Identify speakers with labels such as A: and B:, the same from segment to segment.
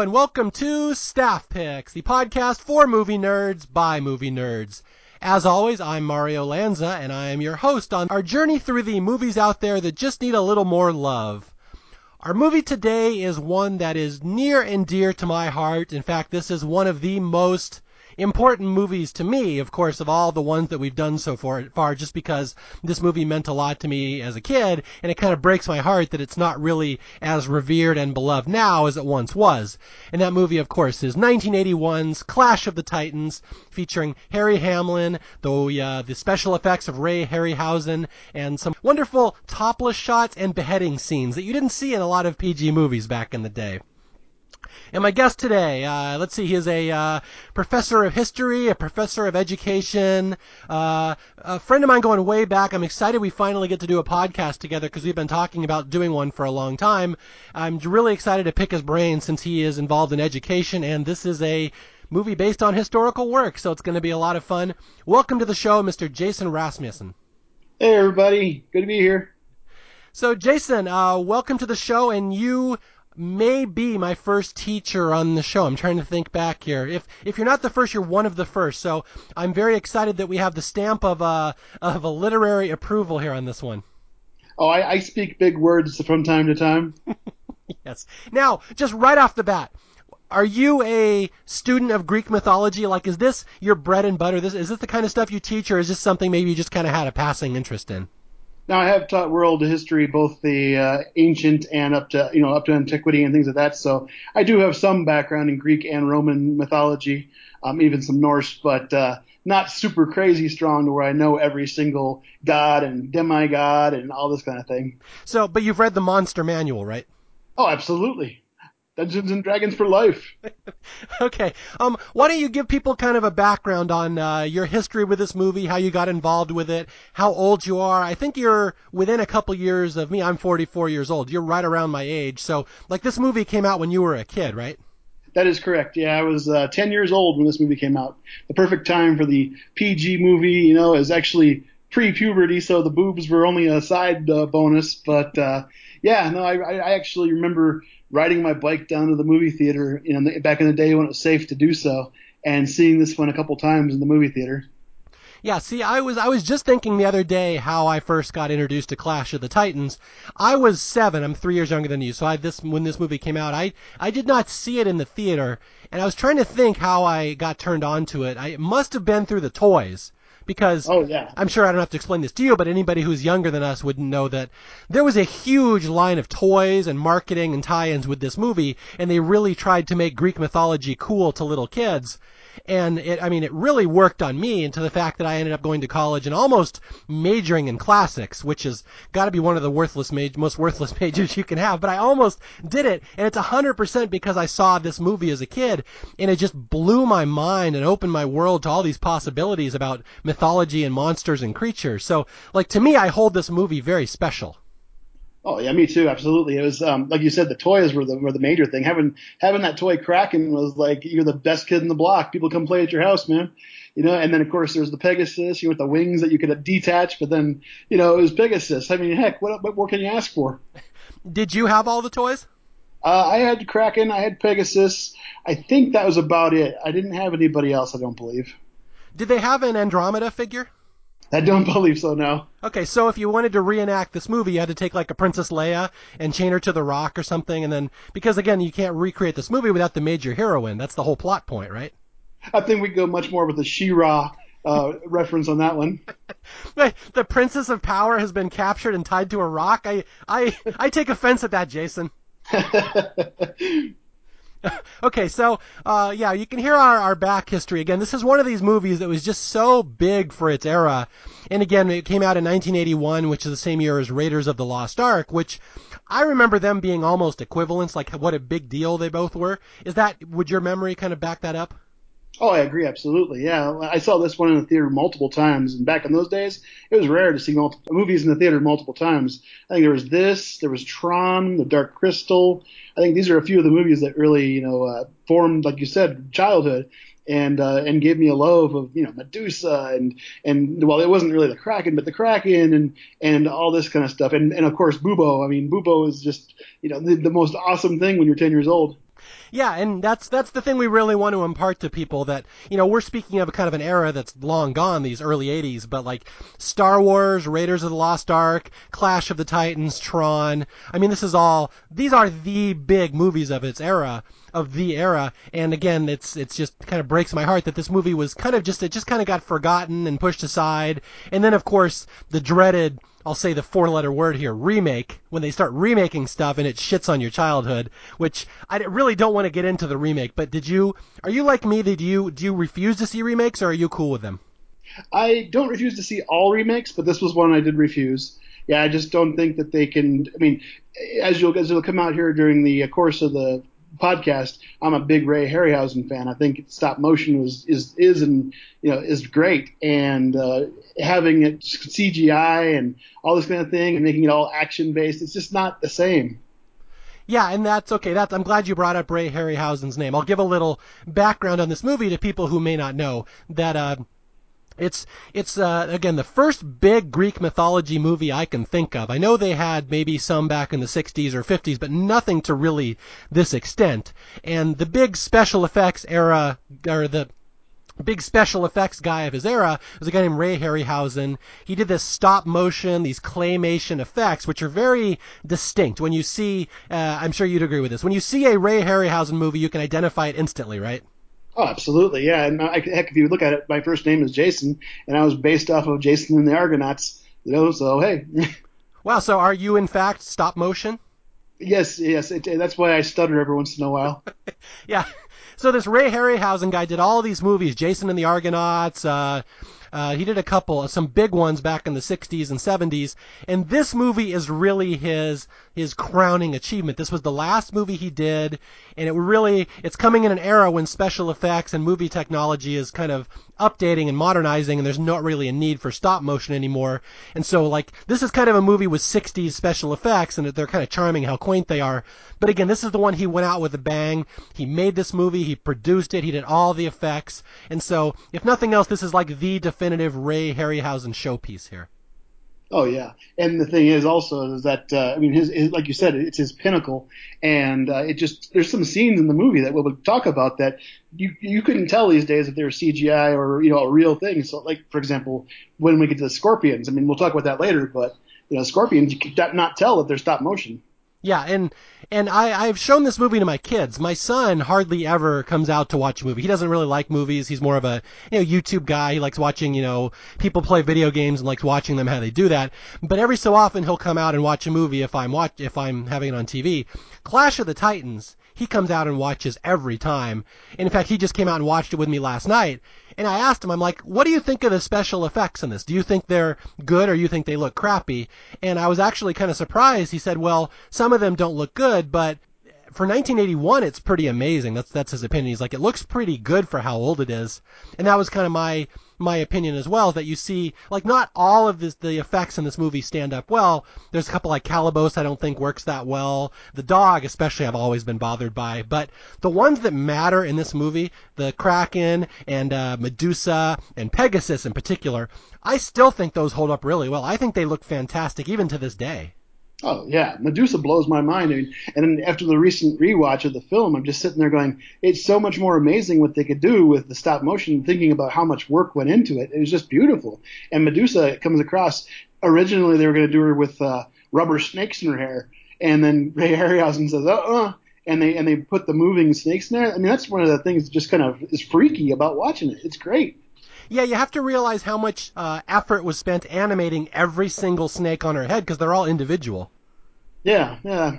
A: And welcome to Staff Picks, the podcast for movie nerds by movie nerds. As always, I'm Mario Lanza and I am your host on our journey through the movies out there that just need a little more love. Our movie today is one that is near and dear to my heart. In fact, this is one of the most important movies to me, of course, of all the ones that we've done so far, just because this movie meant a lot to me as a kid, and it kind of breaks my heart that it's not really as revered and beloved now as it once was. And that movie, of course, is 1981's Clash of the Titans, featuring Harry Hamlin, the uh, the special effects of Ray Harryhausen, and some wonderful topless shots and beheading scenes that you didn't see in a lot of PG movies back in the day. And my guest today, uh, let's see, he is a uh, professor of history, a professor of education, uh, a friend of mine going way back. I'm excited we finally get to do a podcast together because we've been talking about doing one for a long time. I'm really excited to pick his brain since he is involved in education, and this is a movie based on historical work, so it's going to be a lot of fun. Welcome to the show, Mr. Jason Rasmussen.
B: Hey, everybody. Good to be here.
A: So, Jason, uh, welcome to the show, and you may be my first teacher on the show. I'm trying to think back here. If if you're not the first, you're one of the first. So I'm very excited that we have the stamp of a of a literary approval here on this one.
B: Oh, I, I speak big words from time to time.
A: yes. Now, just right off the bat, are you a student of Greek mythology? Like, is this your bread and butter? This is this the kind of stuff you teach, or is this something maybe you just kind of had a passing interest in?
B: Now I have taught world history, both the uh, ancient and up to you know up to antiquity and things like that. So I do have some background in Greek and Roman mythology, um, even some Norse, but uh, not super crazy strong to where I know every single god and demigod and all this kind of thing.
A: So, but you've read the Monster Manual, right?
B: Oh, absolutely. Dungeons and Dragons for life.
A: okay. Um, why don't you give people kind of a background on uh, your history with this movie, how you got involved with it, how old you are? I think you're within a couple years of me. I'm 44 years old. You're right around my age. So, like, this movie came out when you were a kid, right?
B: That is correct. Yeah, I was uh, 10 years old when this movie came out. The perfect time for the PG movie. You know, is actually pre-puberty, so the boobs were only a side uh, bonus. But uh, yeah, no, I, I actually remember riding my bike down to the movie theater, you know, back in the day when it was safe to do so, and seeing this one a couple times in the movie theater.
A: Yeah, see, I was I was just thinking the other day how I first got introduced to Clash of the Titans. I was seven. I'm three years younger than you. So I this when this movie came out, I I did not see it in the theater, and I was trying to think how I got turned on to it. I it must have been through the toys because
B: oh, yeah.
A: I'm sure I don't have to explain this to you, but anybody who's younger than us would know that there was a huge line of toys and marketing and tie-ins with this movie, and they really tried to make Greek mythology cool to little kids and it, I mean, it really worked on me into the fact that I ended up going to college and almost majoring in classics, which has got to be one of the worthless ma- most worthless majors you can have. But I almost did it, and it's a hundred percent because I saw this movie as a kid, and it just blew my mind and opened my world to all these possibilities about mythology and monsters and creatures. So, like to me, I hold this movie very special.
B: Oh yeah, me too. Absolutely. It was um, like you said, the toys were the were the major thing. Having having that toy Kraken was like you're the best kid in the block. People come play at your house, man. You know, and then of course there's the Pegasus. You with the wings that you could detach, but then you know it was Pegasus. I mean, heck, what what more can you ask for?
A: Did you have all the toys?
B: Uh, I had Kraken. I had Pegasus. I think that was about it. I didn't have anybody else. I don't believe.
A: Did they have an Andromeda figure?
B: I don't believe so, no.
A: Okay, so if you wanted to reenact this movie, you had to take like a Princess Leia and chain her to the rock or something, and then because again, you can't recreate this movie without the major heroine. That's the whole plot point, right?
B: I think we go much more with the She-Ra uh, reference on that one.
A: the Princess of Power has been captured and tied to a rock. I I I take offense at that, Jason. okay, so uh, yeah, you can hear our, our back history again. This is one of these movies that was just so big for its era, and again, it came out in 1981, which is the same year as Raiders of the Lost Ark, which I remember them being almost equivalents, like what a big deal they both were. Is that would your memory kind of back that up?
B: Oh, I agree absolutely. Yeah, I saw this one in the theater multiple times, and back in those days, it was rare to see multiple movies in the theater multiple times. I think there was this, there was Tron, The Dark Crystal. I think these are a few of the movies that really, you know, uh, formed, like you said, childhood and uh, and gave me a love of you know Medusa and and well it wasn't really the Kraken but the Kraken and and all this kind of stuff and and of course Bubo I mean Bubo is just you know the, the most awesome thing when you're 10 years old.
A: Yeah, and that's that's the thing we really want to impart to people that you know we're speaking of a kind of an era that's long gone, these early '80s, but like Star Wars, Raiders of the Lost Ark, Clash of the Titans, Tron. I mean, this is all these are the big movies of its era, of the era. And again, it's it's just kind of breaks my heart that this movie was kind of just it just kind of got forgotten and pushed aside. And then of course the dreaded I'll say the four letter word here, remake, when they start remaking stuff and it shits on your childhood, which I really don't want to get into the remake, but did you, are you like me, did you, do you refuse to see remakes or are you cool with them?
B: I don't refuse to see all remakes, but this was one I did refuse. Yeah, I just don't think that they can, I mean, as you'll, as you'll come out here during the course of the podcast, I'm a big Ray Harryhausen fan. I think stop motion was is is and you know is great, and uh, having it CGI and all this kind of thing and making it all action based, it's just not the same.
A: Yeah, and that's okay. That's I'm glad you brought up Ray Harryhausen's name. I'll give a little background on this movie to people who may not know that. Uh, it's it's uh, again the first big Greek mythology movie I can think of. I know they had maybe some back in the 60s or 50s, but nothing to really this extent. And the big special effects era or the big special effects guy of his era was a guy named Ray Harryhausen. He did this stop motion, these claymation effects, which are very distinct. When you see, uh, I'm sure you'd agree with this. When you see a Ray Harryhausen movie, you can identify it instantly, right?
B: Oh, absolutely, yeah. And I, heck, if you look at it, my first name is Jason, and I was based off of Jason and the Argonauts. You know, so hey.
A: wow. So are you in fact stop motion?
B: Yes, yes. It, that's why I stutter every once in a while.
A: yeah. So this Ray Harryhausen guy did all these movies, Jason and the Argonauts. Uh, uh, he did a couple, some big ones back in the 60s and 70s, and this movie is really his his crowning achievement. This was the last movie he did, and it really it's coming in an era when special effects and movie technology is kind of updating and modernizing, and there's not really a need for stop motion anymore. And so, like, this is kind of a movie with 60s special effects, and they're kind of charming how quaint they are. But again, this is the one he went out with a bang. He made this movie, he produced it, he did all the effects, and so, if nothing else, this is like the definitive Ray Harryhausen showpiece here.
B: Oh yeah, and the thing is also is that uh, I mean, his, his, like you said, it's his pinnacle, and uh, it just there's some scenes in the movie that we'll talk about that you you couldn't tell these days if they were CGI or you know a real thing. So like for example, when we get to the scorpions, I mean, we'll talk about that later, but you know, scorpions you could not tell if they're stop motion.
A: Yeah, and and I I've shown this movie to my kids. My son hardly ever comes out to watch a movie. He doesn't really like movies. He's more of a you know YouTube guy. He likes watching you know people play video games and likes watching them how they do that. But every so often he'll come out and watch a movie if I'm watch if I'm having it on TV. Clash of the Titans he comes out and watches every time. And in fact, he just came out and watched it with me last night. And I asked him, I'm like, what do you think of the special effects in this? Do you think they're good or you think they look crappy? And I was actually kind of surprised. He said, well, some of them don't look good, but for 1981, it's pretty amazing. That's that's his opinion. He's like, it looks pretty good for how old it is, and that was kind of my my opinion as well. Is that you see, like, not all of this, the effects in this movie stand up well. There's a couple like Calibos I don't think works that well. The dog, especially, I've always been bothered by. But the ones that matter in this movie, the Kraken and uh, Medusa and Pegasus in particular, I still think those hold up really well. I think they look fantastic even to this day.
B: Oh yeah, Medusa blows my mind. I mean, and after the recent rewatch of the film, I'm just sitting there going, it's so much more amazing what they could do with the stop motion. Thinking about how much work went into it, it was just beautiful. And Medusa comes across. Originally, they were going to do her with uh, rubber snakes in her hair, and then Ray Harryhausen says, "Uh, uh," and they and they put the moving snakes in there. I mean, that's one of the things that just kind of is freaky about watching it. It's great.
A: Yeah, you have to realize how much uh, effort was spent animating every single snake on her head because they're all individual.
B: Yeah, yeah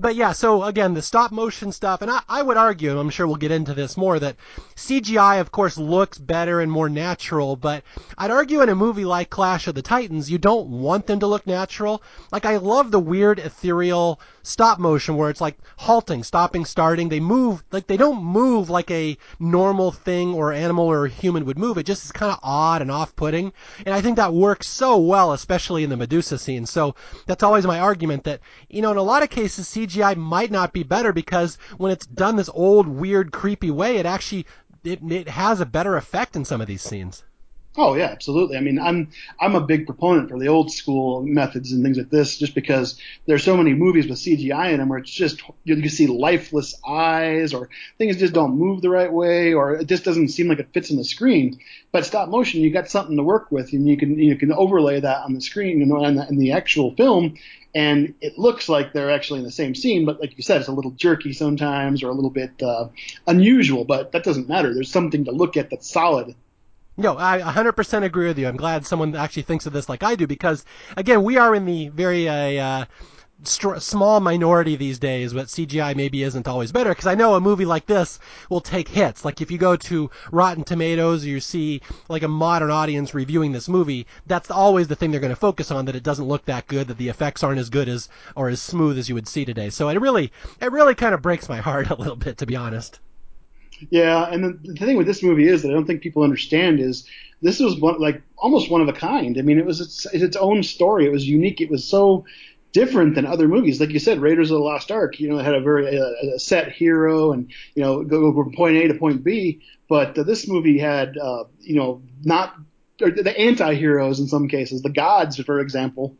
A: but yeah, so again, the stop motion stuff, and I, I would argue, and I'm sure we'll get into this more, that CGI, of course, looks better and more natural, but I'd argue in a movie like Clash of the Titans, you don't want them to look natural. Like, I love the weird ethereal stop motion where it's like halting, stopping, starting. They move, like, they don't move like a normal thing or animal or human would move. It just is kind of odd and off putting. And I think that works so well, especially in the Medusa scene. So that's always my argument that, you know, in a lot of cases, CGI CGI might not be better because when it's done this old, weird, creepy way, it actually it, it has a better effect in some of these scenes.
B: Oh yeah, absolutely. I mean, I'm I'm a big proponent for the old school methods and things like this, just because there's so many movies with CGI in them where it's just you, you see lifeless eyes or things just don't move the right way or it just doesn't seem like it fits in the screen. But stop motion, you got something to work with, and you can you can overlay that on the screen, and the, in the actual film, and it looks like they're actually in the same scene. But like you said, it's a little jerky sometimes or a little bit uh, unusual. But that doesn't matter. There's something to look at that's solid
A: no, I 100% agree with you. I'm glad someone actually thinks of this like I do because, again, we are in the very uh, uh, st- small minority these days, but CGI maybe isn't always better because I know a movie like this will take hits. Like if you go to Rotten Tomatoes or you see like a modern audience reviewing this movie, that's always the thing they're going to focus on that it doesn't look that good, that the effects aren't as good as or as smooth as you would see today. So it really, it really kind of breaks my heart a little bit, to be honest.
B: Yeah, and the, the thing with this movie is that I don't think people understand is this was one, like almost one of a kind. I mean, it was its, its own story. It was unique. It was so different than other movies. Like you said, Raiders of the Lost Ark, you know, had a very uh, a set hero and you know go, go from point A to point B. But uh, this movie had uh, you know not the anti-heroes in some cases, the gods, for example.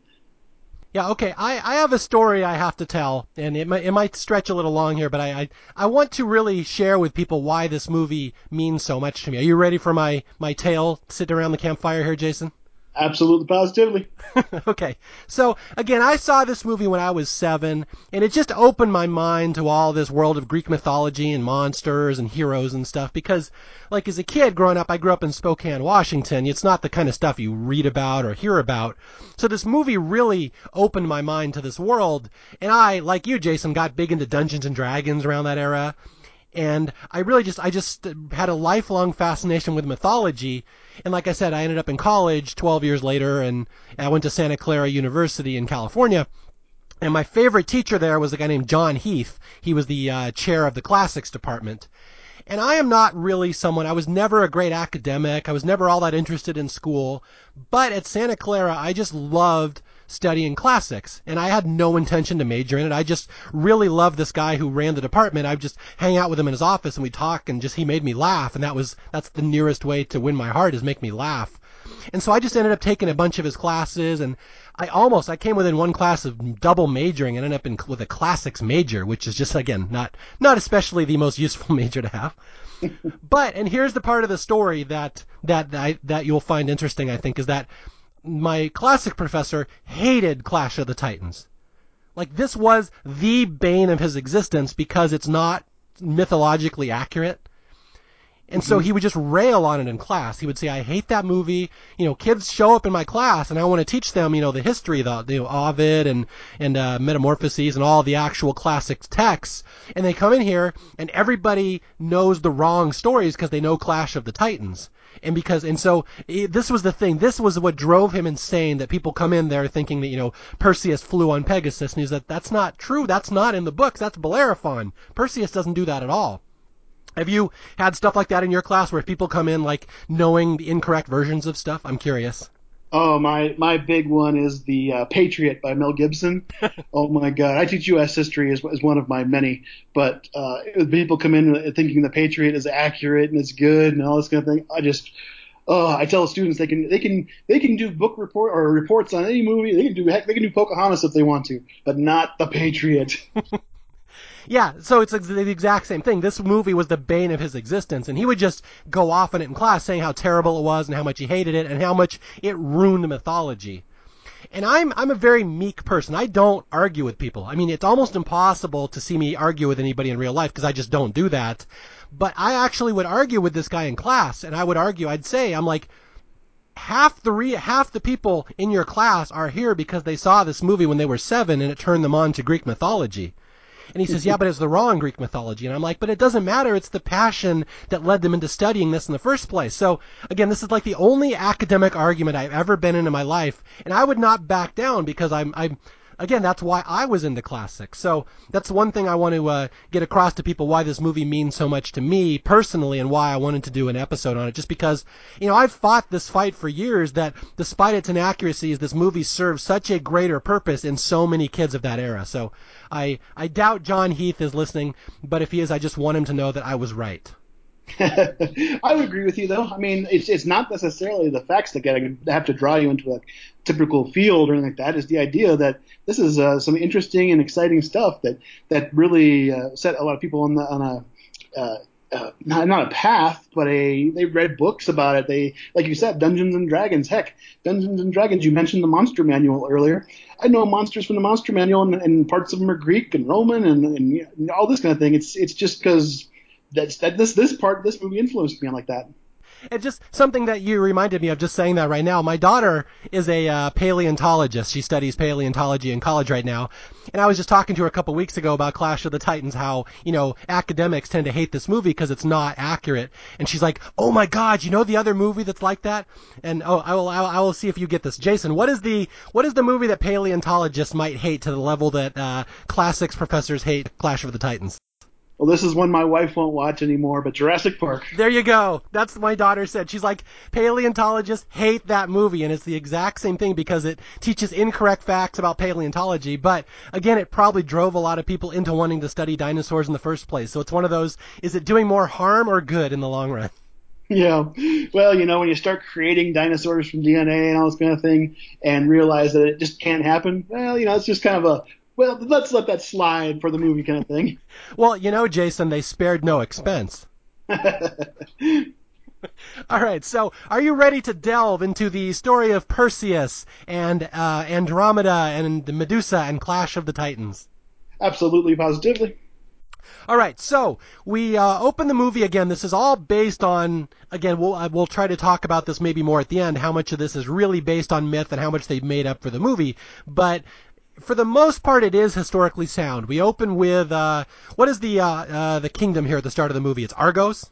A: Yeah, okay. I, I have a story I have to tell, and it might, it might stretch a little long here, but I, I, I want to really share with people why this movie means so much to me. Are you ready for my, my tale sitting around the campfire here, Jason?
B: Absolutely, positively.
A: okay. So, again, I saw this movie when I was seven, and it just opened my mind to all this world of Greek mythology and monsters and heroes and stuff because, like, as a kid growing up, I grew up in Spokane, Washington. It's not the kind of stuff you read about or hear about. So, this movie really opened my mind to this world, and I, like you, Jason, got big into Dungeons and Dragons around that era and I really just I just had a lifelong fascination with mythology. And like I said, I ended up in college 12 years later, and I went to Santa Clara University in California. And my favorite teacher there was a guy named John Heath. He was the uh, chair of the classics department. And I am not really someone, I was never a great academic. I was never all that interested in school. But at Santa Clara, I just loved studying classics. And I had no intention to major in it. I just really loved this guy who ran the department. I'd just hang out with him in his office and we'd talk and just he made me laugh. And that was, that's the nearest way to win my heart is make me laugh. And so I just ended up taking a bunch of his classes and I almost I came within one class of double majoring and ended up in, with a classics major, which is just again not not especially the most useful major to have. but and here's the part of the story that that I, that you'll find interesting. I think is that my classic professor hated Clash of the Titans. Like this was the bane of his existence because it's not mythologically accurate. And so mm-hmm. he would just rail on it in class. He would say, I hate that movie. You know, kids show up in my class and I want to teach them, you know, the history, the, the Ovid and, and, uh, Metamorphoses and all the actual classic texts. And they come in here and everybody knows the wrong stories because they know Clash of the Titans. And because, and so it, this was the thing. This was what drove him insane that people come in there thinking that, you know, Perseus flew on Pegasus. And he's like, that's not true. That's not in the books. That's Bellerophon. Perseus doesn't do that at all. Have you had stuff like that in your class where people come in like knowing the incorrect versions of stuff? I'm curious.
B: Oh, my my big one is the uh, Patriot by Mel Gibson. oh my God, I teach U.S. history as, as one of my many, but uh, people come in thinking the Patriot is accurate and it's good and all this kind of thing. I just oh, I tell students they can they can they can do book report or reports on any movie. They can do heck, they can do Pocahontas if they want to, but not the Patriot.
A: Yeah, so it's the exact same thing. This movie was the bane of his existence, and he would just go off on it in class saying how terrible it was and how much he hated it and how much it ruined mythology. And I'm I'm a very meek person. I don't argue with people. I mean, it's almost impossible to see me argue with anybody in real life because I just don't do that. But I actually would argue with this guy in class, and I would argue. I'd say, I'm like, half the re- half the people in your class are here because they saw this movie when they were seven and it turned them on to Greek mythology. And he says, yeah, but it's the wrong Greek mythology. And I'm like, but it doesn't matter. It's the passion that led them into studying this in the first place. So again, this is like the only academic argument I've ever been in in my life. And I would not back down because I'm, I'm, again, that's why I was into classics. So that's one thing I want to uh, get across to people why this movie means so much to me personally and why I wanted to do an episode on it. Just because, you know, I've fought this fight for years that despite its inaccuracies, this movie serves such a greater purpose in so many kids of that era. So I, I doubt John Heath is listening, but if he is, I just want him to know that I was right.
B: I would agree with you, though. I mean, it's it's not necessarily the facts that get have to draw you into a typical field or anything like that. It's the idea that this is uh, some interesting and exciting stuff that that really uh, set a lot of people on the on a uh, uh, not, not a path, but a they read books about it. They like you said, Dungeons and Dragons. Heck, Dungeons and Dragons. You mentioned the Monster Manual earlier. I know monsters from the Monster Manual, and, and parts of them are Greek and Roman and, and all this kind of thing. It's it's just because that's that this this part this movie influenced me on like that.
A: And just something that you reminded me of just saying that right now. My daughter is a uh, paleontologist. She studies paleontology in college right now. And I was just talking to her a couple weeks ago about Clash of the Titans, how, you know, academics tend to hate this movie because it's not accurate. And she's like, oh my god, you know the other movie that's like that? And oh, I will, I will see if you get this. Jason, what is the, what is the movie that paleontologists might hate to the level that, uh, classics professors hate Clash of the Titans?
B: Well, this is one my wife won't watch anymore, but Jurassic Park.
A: There you go. That's what my daughter said. She's like, paleontologists hate that movie, and it's the exact same thing because it teaches incorrect facts about paleontology. But again, it probably drove a lot of people into wanting to study dinosaurs in the first place. So it's one of those, is it doing more harm or good in the long run?
B: Yeah. Well, you know, when you start creating dinosaurs from DNA and all this kind of thing and realize that it just can't happen, well, you know, it's just kind of a well, let's let that slide for the movie kind of thing.
A: Well, you know, Jason, they spared no expense. All right, so are you ready to delve into the story of Perseus and uh, Andromeda and Medusa and Clash of the Titans?
B: Absolutely, positively.
A: All right, so we uh, open the movie again. This is all based on again. We'll uh, we'll try to talk about this maybe more at the end. How much of this is really based on myth and how much they've made up for the movie. But for the most part, it is historically sound. We open with uh, what is the uh, uh, the kingdom here at the start of the movie? It's Argos.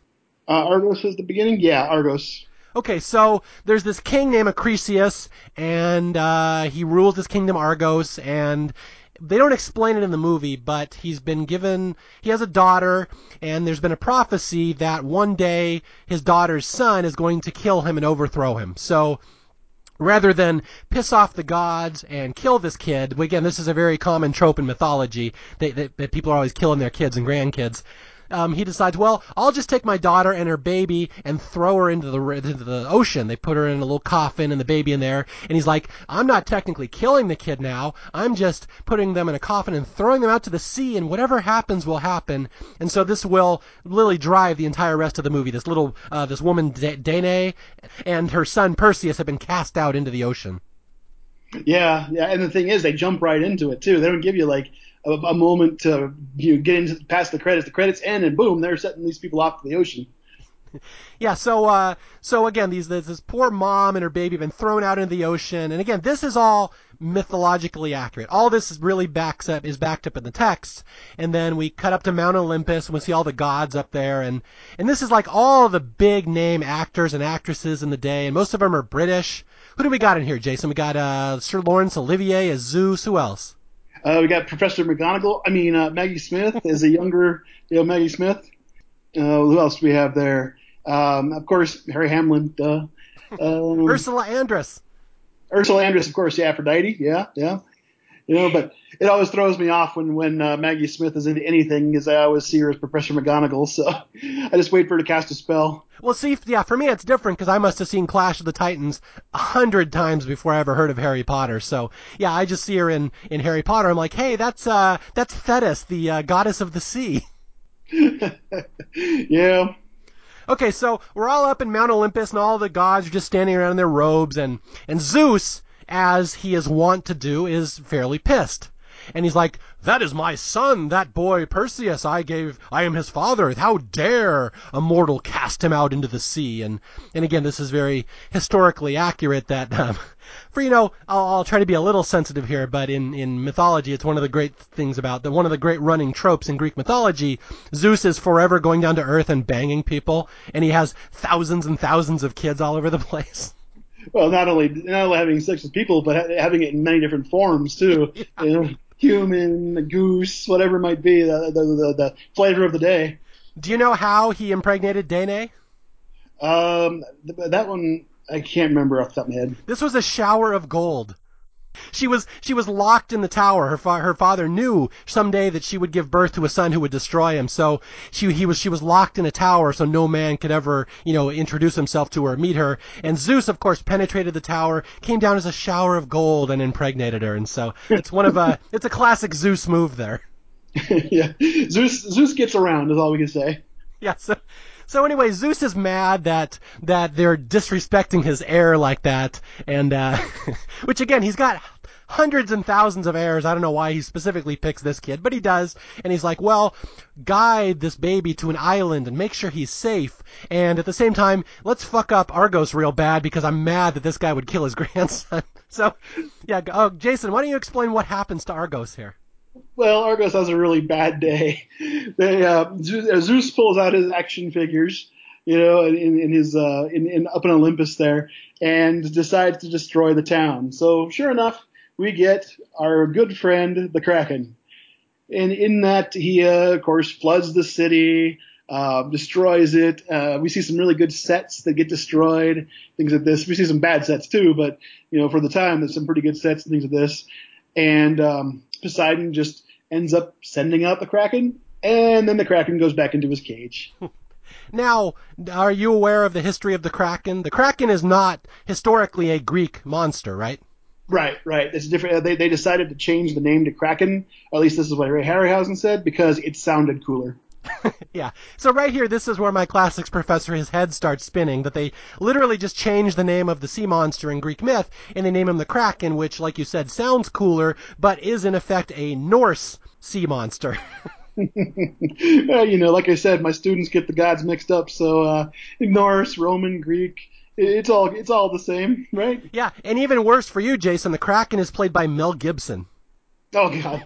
B: Uh, Argos is the beginning. Yeah, Argos.
A: Okay, so there's this king named Acrisius, and uh, he rules this kingdom Argos, and they don't explain it in the movie, but he's been given, he has a daughter, and there's been a prophecy that one day his daughter's son is going to kill him and overthrow him. So rather than piss off the gods and kill this kid, again, this is a very common trope in mythology. That, that, that people are always killing their kids and grandkids um, he decides, well, I'll just take my daughter and her baby and throw her into the into the ocean. They put her in a little coffin and the baby in there, and he's like, I'm not technically killing the kid now. I'm just putting them in a coffin and throwing them out to the sea, and whatever happens will happen. And so this will really drive the entire rest of the movie. This little uh, this woman Danae and her son Perseus have been cast out into the ocean.
B: Yeah, yeah, and the thing is, they jump right into it too. They don't give you like a, a moment to you know, get into past the credits. The credits end, and boom, they're setting these people off to the ocean.
A: Yeah, so uh, so again, these this, this poor mom and her baby have been thrown out into the ocean, and again, this is all mythologically accurate. All this is really backs up is backed up in the text, and then we cut up to Mount Olympus and we see all the gods up there, and and this is like all the big name actors and actresses in the day, and most of them are British. Who do we got in here, Jason? We got uh, Sir Laurence Olivier as Zeus. Who else?
B: Uh, we got Professor McGonagall. I mean, uh, Maggie Smith is a younger, you know, Maggie Smith. Uh, who else do we have there? Um, of course, Harry Hamlin. Duh.
A: Um, Ursula Andress.
B: Ursula Andress, of course. Yeah, Aphrodite. Yeah, yeah. You know, but it always throws me off when when uh, Maggie Smith is into anything, because I always see her as Professor McGonagall. So I just wait for her to cast a spell.
A: Well, see, yeah, for me it's different because I must have seen Clash of the Titans a hundred times before I ever heard of Harry Potter. So yeah, I just see her in in Harry Potter. I'm like, hey, that's uh that's Thetis, the uh, goddess of the sea.
B: yeah.
A: Okay, so we're all up in Mount Olympus, and all the gods are just standing around in their robes, and and Zeus as he is wont to do, is fairly pissed. And he's like, That is my son, that boy Perseus. I gave, I am his father. How dare a mortal cast him out into the sea? And, and again, this is very historically accurate that, um, for, you know, I'll, I'll try to be a little sensitive here, but in, in mythology, it's one of the great things about, the, one of the great running tropes in Greek mythology. Zeus is forever going down to earth and banging people, and he has thousands and thousands of kids all over the place
B: well, not only not only having sex with people, but having it in many different forms too. Yeah. You know, human, goose, whatever it might be, the, the, the, the flavor of the day.
A: Do you know how he impregnated Danae?
B: Um, that one I can't remember off the top of my head.
A: This was a shower of gold. She was she was locked in the tower. Her fa- her father knew someday that she would give birth to a son who would destroy him. So she he was she was locked in a tower, so no man could ever you know introduce himself to her, meet her. And Zeus, of course, penetrated the tower, came down as a shower of gold, and impregnated her. And so it's one of a it's a classic Zeus move there.
B: yeah, Zeus Zeus gets around is all we can say.
A: Yeah. So so anyway, Zeus is mad that that they're disrespecting his heir like that, and uh, which again he's got hundreds and thousands of heirs. I don't know why he specifically picks this kid, but he does. And he's like, well, guide this baby to an island and make sure he's safe. And at the same time, let's fuck up Argos real bad because I'm mad that this guy would kill his grandson. so, yeah, oh, Jason, why don't you explain what happens to Argos here?
B: Well, Argos has a really bad day. They, uh, Zeus pulls out his action figures, you know, in, in his uh, in, in up in Olympus there, and decides to destroy the town. So sure enough, we get our good friend the Kraken, and in that he uh, of course floods the city. Uh, destroys it. Uh, we see some really good sets that get destroyed, things like this. We see some bad sets too, but you know, for the time, there's some pretty good sets and things like this. And um, Poseidon just ends up sending out the Kraken, and then the Kraken goes back into his cage.
A: Now, are you aware of the history of the Kraken? The Kraken is not historically a Greek monster, right?
B: Right, right. It's different. Uh, they they decided to change the name to Kraken. At least this is what Ray Harryhausen said because it sounded cooler.
A: yeah. So right here, this is where my classics professor, his head starts spinning, that they literally just change the name of the sea monster in Greek myth, and they name him the Kraken, which, like you said, sounds cooler, but is in effect a Norse sea monster.
B: well, you know, like I said, my students get the gods mixed up, so uh, Norse, Roman, Greek, it's all it's all the same, right?
A: Yeah, and even worse for you, Jason, the Kraken is played by Mel Gibson.
B: Oh God.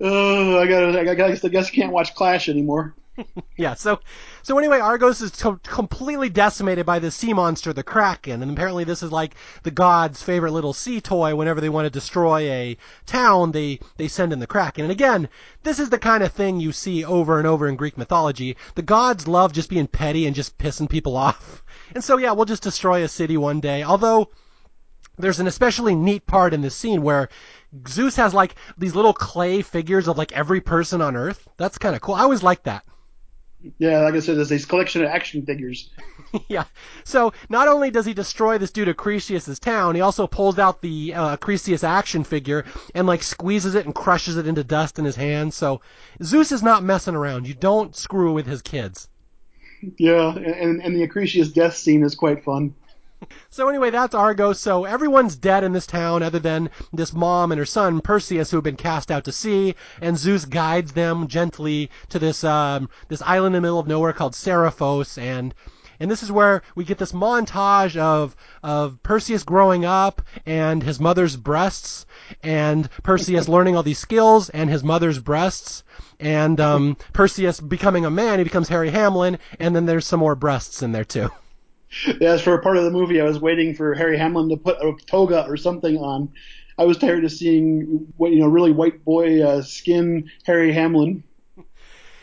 B: Oh, I gotta, I guess, I guess I can't watch Clash anymore.
A: yeah. So, so anyway, Argos is to- completely decimated by the sea monster, the Kraken, and apparently this is like the gods' favorite little sea toy. Whenever they want to destroy a town, they they send in the Kraken. And again, this is the kind of thing you see over and over in Greek mythology. The gods love just being petty and just pissing people off. And so, yeah, we'll just destroy a city one day. Although there's an especially neat part in this scene where Zeus has like these little clay figures of like every person on Earth. That's kind of cool. I always like that.
B: Yeah, like I said, there's these collection of action figures.
A: yeah. So not only does he destroy this dude Acrisius' town, he also pulls out the uh, Acrisius action figure and like squeezes it and crushes it into dust in his hand. So Zeus is not messing around. You don't screw with his kids.
B: Yeah, and and the Acrisius death scene is quite fun.
A: So anyway, that's Argo. So everyone's dead in this town other than this mom and her son Perseus, who have been cast out to sea, and Zeus guides them gently to this um, this island in the middle of nowhere called Seriphos, and and this is where we get this montage of of Perseus growing up and his mother's breasts, and Perseus learning all these skills and his mother's breasts, and um, Perseus becoming a man. He becomes Harry Hamlin, and then there's some more breasts in there too.
B: As for a part of the movie, I was waiting for Harry Hamlin to put a toga or something on. I was tired of seeing what you know, really white boy uh, skin Harry Hamlin.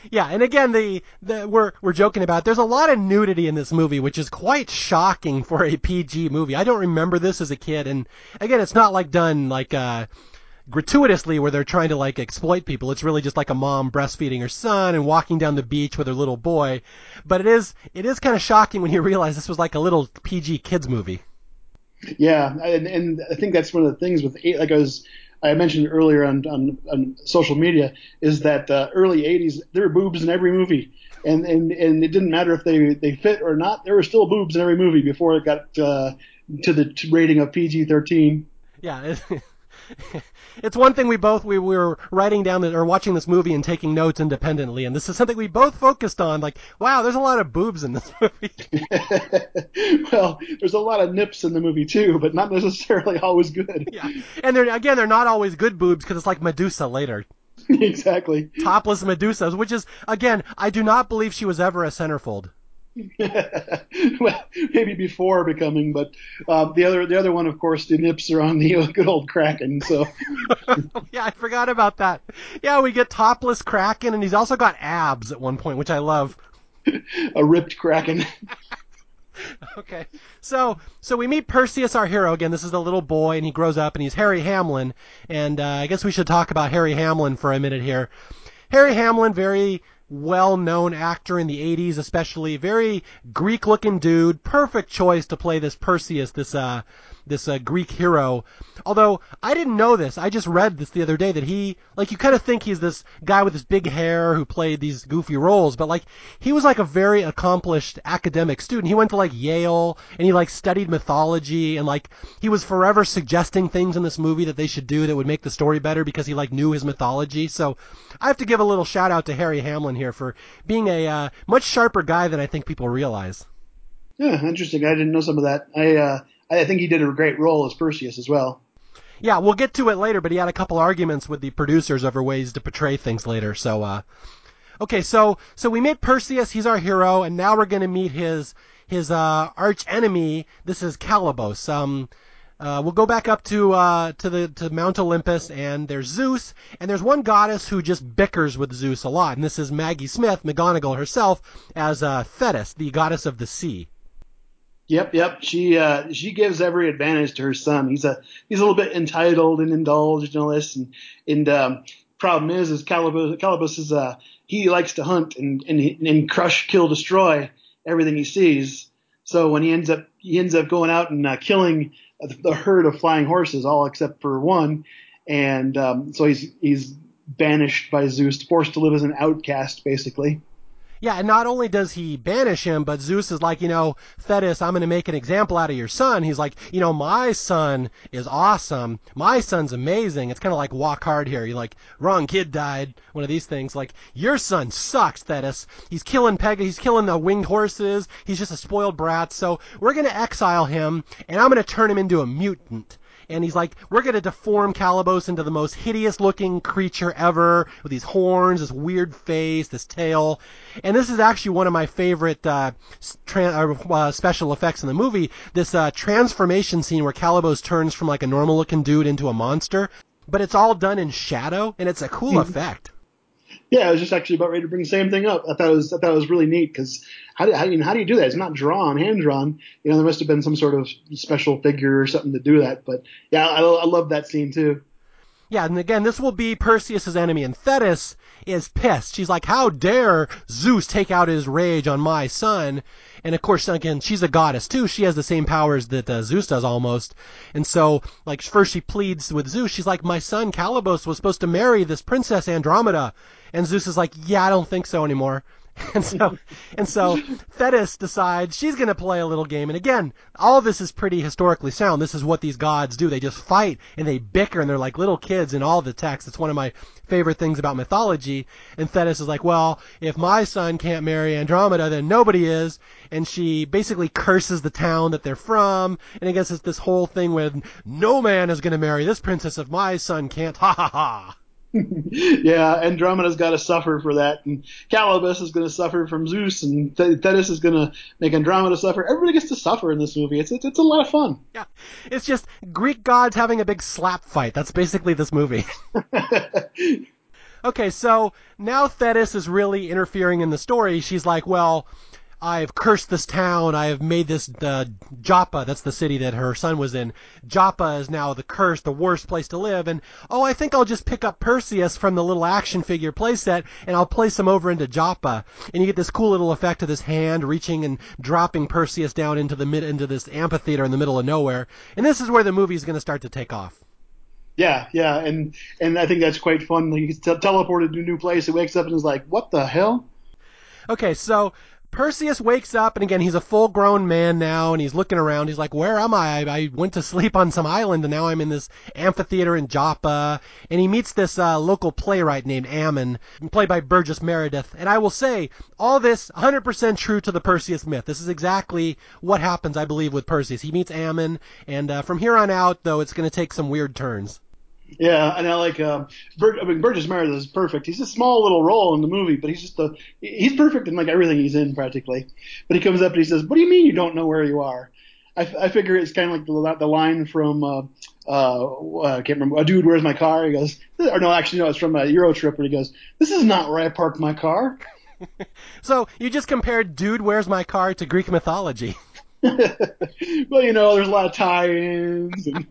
A: Yeah, and again, the, the we're we're joking about. There's a lot of nudity in this movie, which is quite shocking for a PG movie. I don't remember this as a kid, and again, it's not like done like uh, gratuitously where they're trying to like exploit people. It's really just like a mom breastfeeding her son and walking down the beach with her little boy. But it is it is kind of shocking when you realize this was like a little PG kids movie.
B: Yeah, and, and I think that's one of the things with like I was I mentioned earlier on on, on social media is that uh, early '80s there were boobs in every movie, and and and it didn't matter if they they fit or not. There were still boobs in every movie before it got uh, to the rating of PG-13.
A: Yeah. it's one thing we both we, we were writing down or watching this movie and taking notes independently, and this is something we both focused on. Like, wow, there's a lot of boobs in this movie.
B: well, there's a lot of nips in the movie too, but not necessarily always good.
A: Yeah, and they're again they're not always good boobs because it's like Medusa later.
B: exactly.
A: Topless Medusas, which is again, I do not believe she was ever a centerfold.
B: well, maybe before becoming, but uh, the other the other one, of course, the nips are on the good old Kraken. So
A: yeah, I forgot about that. Yeah, we get topless Kraken, and he's also got abs at one point, which I love.
B: A ripped Kraken.
A: okay. So so we meet Perseus, our hero. Again, this is the little boy, and he grows up, and he's Harry Hamlin. And uh, I guess we should talk about Harry Hamlin for a minute here. Harry Hamlin, very well-known actor in the 80s, especially very Greek-looking dude. Perfect choice to play this Perseus, this uh, this uh, Greek hero. Although I didn't know this, I just read this the other day that he like you kind of think he's this guy with this big hair who played these goofy roles, but like he was like a very accomplished academic student. He went to like Yale and he like studied mythology and like he was forever suggesting things in this movie that they should do that would make the story better because he like knew his mythology. So I have to give a little shout out to Harry Hamlin here for being a uh, much sharper guy than I think people realize.
B: Yeah, interesting. I didn't know some of that. I uh, I think he did a great role as Perseus as well.
A: Yeah, we'll get to it later, but he had a couple arguments with the producers over ways to portray things later. So, uh, okay, so so we meet Perseus. He's our hero, and now we're going to meet his his uh, arch enemy. This is Calibos. Um, uh, we'll go back up to uh, to the to Mount Olympus, and there's Zeus, and there's one goddess who just bickers with Zeus a lot, and this is Maggie Smith, McGonagall herself, as uh, Thetis, the goddess of the sea.
B: Yep, yep. She uh, she gives every advantage to her son. He's a he's a little bit entitled and indulged and all this, and and um, problem is is Calibos, Calibos is uh he likes to hunt and and and crush, kill, destroy everything he sees. So when he ends up he ends up going out and uh, killing the herd of flying horses, all except for one, and um, so he's he's banished by Zeus, forced to live as an outcast, basically.
A: Yeah, and not only does he banish him, but Zeus is like, you know, Thetis, I'm going to make an example out of your son. He's like, you know, my son is awesome. My son's amazing. It's kind of like walk hard here. You're like, wrong kid died. One of these things. Like, your son sucks, Thetis. He's killing Peg. He's killing the winged horses. He's just a spoiled brat. So we're going to exile him, and I'm going to turn him into a mutant and he's like, we're going to deform Calibos into the most hideous looking creature ever with these horns, this weird face, this tail. And this is actually one of my favorite uh, tra- uh, special effects in the movie. This uh, transformation scene where Calibos turns from like a normal looking dude into a monster, but it's all done in shadow, and it's a cool mm-hmm. effect.
B: Yeah, I was just actually about ready to bring the same thing up. I thought it was I thought it was really neat because how do, how, you how do you do that? It's not drawn, hand drawn. You know, there must have been some sort of special figure or something to do that. But yeah, I, I love that scene too.
A: Yeah, and again, this will be Perseus's enemy, and Thetis is pissed. She's like, "How dare Zeus take out his rage on my son?" And of course, again, she's a goddess too. She has the same powers that uh, Zeus does almost. And so, like, first she pleads with Zeus. She's like, "My son Calibos was supposed to marry this princess Andromeda," and Zeus is like, "Yeah, I don't think so anymore." And so, and so Thetis decides she's going to play a little game. And again, all this is pretty historically sound. This is what these gods do. They just fight and they bicker and they're like little kids in all the texts. It's one of my favorite things about mythology. And Thetis is like, well, if my son can't marry Andromeda, then nobody is. And she basically curses the town that they're from. And I guess it's this whole thing with no man is going to marry this princess if my son can't. Ha ha ha.
B: yeah, Andromeda's got to suffer for that, and Calibos is going to suffer from Zeus, and Thetis is going to make Andromeda suffer. Everybody gets to suffer in this movie. It's, it's it's a lot of fun.
A: Yeah, it's just Greek gods having a big slap fight. That's basically this movie. okay, so now Thetis is really interfering in the story. She's like, well I've cursed this town. I have made this uh, Joppa. That's the city that her son was in. Joppa is now the curse, the worst place to live. And oh, I think I'll just pick up Perseus from the little action figure playset and I'll place him over into Joppa. And you get this cool little effect of this hand reaching and dropping Perseus down into the mid into this amphitheater in the middle of nowhere. And this is where the movie is going to start to take off.
B: Yeah, yeah, and and I think that's quite fun. He's teleported to a new place. He wakes up and is like, "What the hell?"
A: Okay, so Perseus wakes up, and again, he's a full grown man now, and he's looking around. He's like, Where am I? I went to sleep on some island, and now I'm in this amphitheater in Joppa. And he meets this uh, local playwright named Ammon, played by Burgess Meredith. And I will say, all this 100% true to the Perseus myth. This is exactly what happens, I believe, with Perseus. He meets Ammon, and uh, from here on out, though, it's going to take some weird turns.
B: Yeah, and I like um, Bur- I mean, Burgess Meredith is perfect. He's a small little role in the movie, but he's just a he's perfect in like everything he's in practically. But he comes up and he says, "What do you mean you don't know where you are?" I, I figure it's kind of like the, the line from uh, uh, I can't remember. A dude, where's my car? He goes, or no, actually no, it's from a Euro Trip where he goes, "This is not where I parked my car."
A: so you just compared "Dude, where's my car" to Greek mythology.
B: well, you know, there's a lot of tie-ins. And...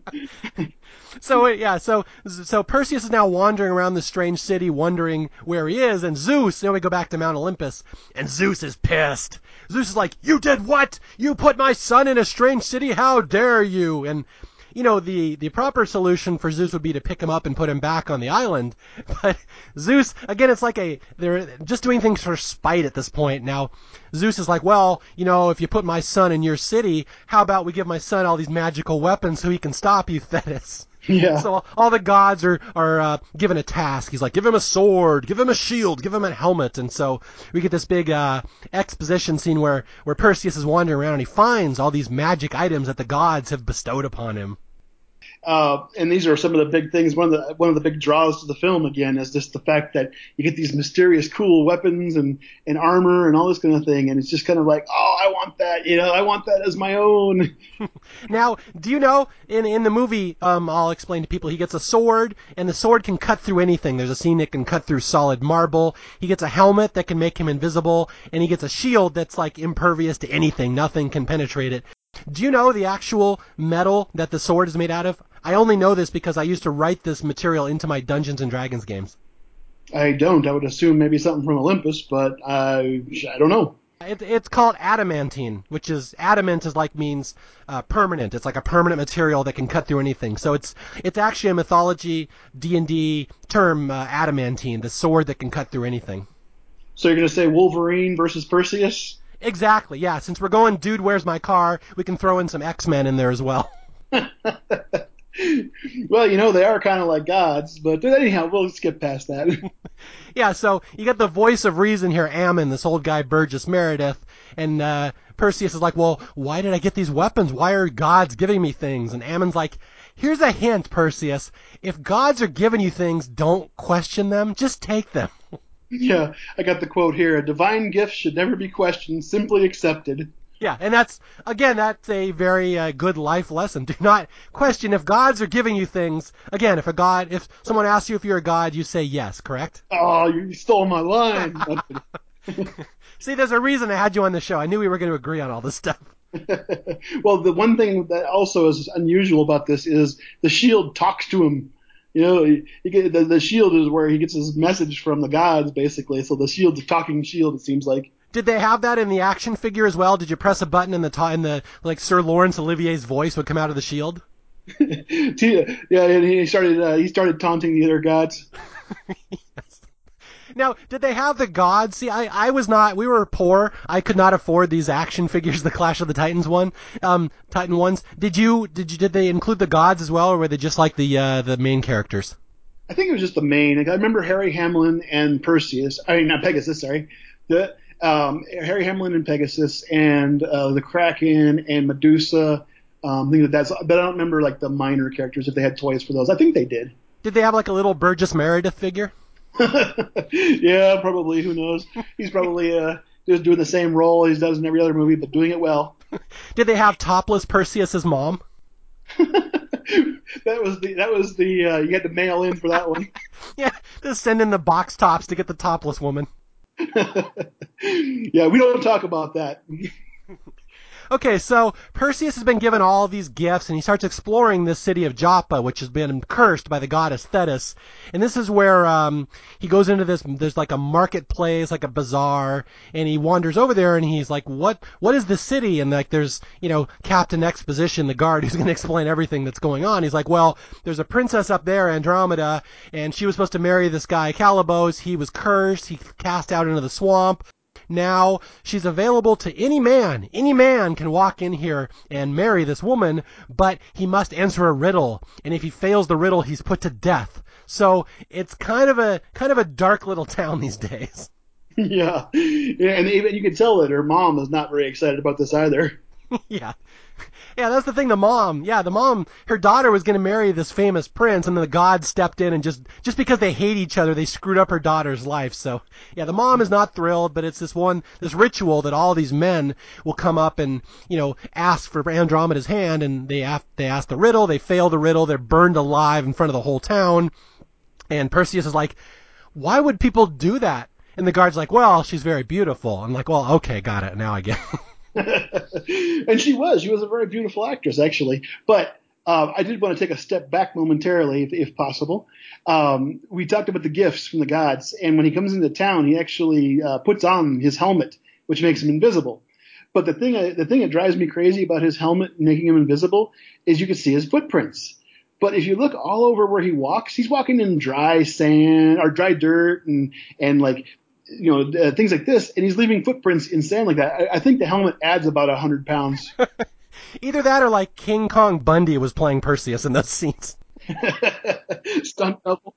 A: so yeah, so so Perseus is now wandering around the strange city, wondering where he is, and Zeus. Then we go back to Mount Olympus, and Zeus is pissed. Zeus is like, "You did what? You put my son in a strange city? How dare you?" And you know, the, the proper solution for Zeus would be to pick him up and put him back on the island. But Zeus, again, it's like a, they're just doing things for spite at this point. Now, Zeus is like, well, you know, if you put my son in your city, how about we give my son all these magical weapons so he can stop you, Thetis?
B: Yeah.
A: So all the gods are are uh, given a task. He's like, give him a sword, give him a shield, give him a helmet, and so we get this big uh, exposition scene where where Perseus is wandering around and he finds all these magic items that the gods have bestowed upon him.
B: Uh, and these are some of the big things. One of the one of the big draws to the film again is just the fact that you get these mysterious, cool weapons and and armor and all this kind of thing, and it's just kind of like, oh, I want that. You know, I want that as my own.
A: now, do you know in in the movie? Um, I'll explain to people. He gets a sword, and the sword can cut through anything. There's a scene that can cut through solid marble. He gets a helmet that can make him invisible, and he gets a shield that's like impervious to anything. Nothing can penetrate it. Do you know the actual metal that the sword is made out of? I only know this because I used to write this material into my Dungeons and Dragons games.
B: I don't. I would assume maybe something from Olympus, but I I don't know.
A: It, it's called adamantine, which is adamant is like means uh, permanent. It's like a permanent material that can cut through anything. So it's it's actually a mythology D and D term, uh, adamantine, the sword that can cut through anything.
B: So you're gonna say Wolverine versus Perseus?
A: Exactly. Yeah. Since we're going, dude, where's my car? We can throw in some X Men in there as well.
B: well, you know, they are kind of like gods, but anyhow, we'll skip past that.
A: yeah, so you got the voice of reason here, Ammon, this old guy, Burgess Meredith, and uh, Perseus is like, well, why did I get these weapons? Why are gods giving me things? And Ammon's like, here's a hint, Perseus. If gods are giving you things, don't question them, just take them.
B: yeah, I got the quote here. A divine gift should never be questioned, simply accepted.
A: Yeah, and that's again that's a very uh, good life lesson. Do not question if gods are giving you things. Again, if a god, if someone asks you if you're a god, you say yes. Correct?
B: Oh, you stole my line.
A: See, there's a reason I had you on the show. I knew we were going to agree on all this stuff.
B: well, the one thing that also is unusual about this is the shield talks to him. You know, he, he, the, the shield is where he gets his message from the gods, basically. So the shield's a talking shield. It seems like.
A: Did they have that in the action figure as well? Did you press a button and the and the like Sir Laurence Olivier's voice would come out of the shield?
B: yeah, and he started uh, he started taunting the other gods.
A: yes. Now, did they have the gods? See, I, I was not. We were poor. I could not afford these action figures, the Clash of the Titans one, um, Titan ones. Did you? Did you? Did they include the gods as well, or were they just like the uh, the main characters?
B: I think it was just the main. Like, I remember Harry Hamlin and Perseus. I mean, not Pegasus. Sorry. The um, Harry Hamlin and Pegasus and uh, the Kraken and Medusa. Um, I think that that's, but I don't remember like the minor characters if they had toys for those. I think they did.
A: Did they have like a little Burgess Meredith figure?
B: yeah, probably. Who knows? He's probably uh, just doing the same role he does in every other movie, but doing it well.
A: Did they have topless Perseus's mom?
B: that was the that was the uh, you had to mail in for that one.
A: yeah, just send in the box tops to get the topless woman.
B: yeah, we don't talk about that.
A: Okay, so Perseus has been given all these gifts, and he starts exploring this city of Joppa, which has been cursed by the goddess Thetis. And this is where um, he goes into this. There's like a marketplace, like a bazaar, and he wanders over there, and he's like, "What? What is the city?" And like, there's you know Captain Exposition, the guard, who's going to explain everything that's going on. He's like, "Well, there's a princess up there, Andromeda, and she was supposed to marry this guy Calibos. He was cursed. He cast out into the swamp." Now she's available to any man. Any man can walk in here and marry this woman, but he must answer a riddle. And if he fails the riddle, he's put to death. So it's kind of a kind of a dark little town these days.
B: Yeah, yeah and even you can tell that her mom is not very excited about this either.
A: yeah. Yeah, that's the thing. The mom, yeah, the mom, her daughter was going to marry this famous prince, and then the gods stepped in and just, just because they hate each other, they screwed up her daughter's life. So, yeah, the mom is not thrilled, but it's this one, this ritual that all these men will come up and, you know, ask for Andromeda's hand, and they have, they ask the riddle, they fail the riddle, they're burned alive in front of the whole town, and Perseus is like, why would people do that? And the guard's like, well, she's very beautiful. I'm like, well, okay, got it. Now I get.
B: and she was. She was a very beautiful actress, actually. But uh, I did want to take a step back momentarily, if, if possible. Um, we talked about the gifts from the gods, and when he comes into town, he actually uh, puts on his helmet, which makes him invisible. But the thing, the thing that drives me crazy about his helmet making him invisible is you can see his footprints. But if you look all over where he walks, he's walking in dry sand or dry dirt and and like you know uh, things like this, and he's leaving footprints in sand like that. I, I think the helmet adds about a hundred pounds.
A: Either that or like King Kong Bundy was playing Perseus in those scenes.
B: Stunt double.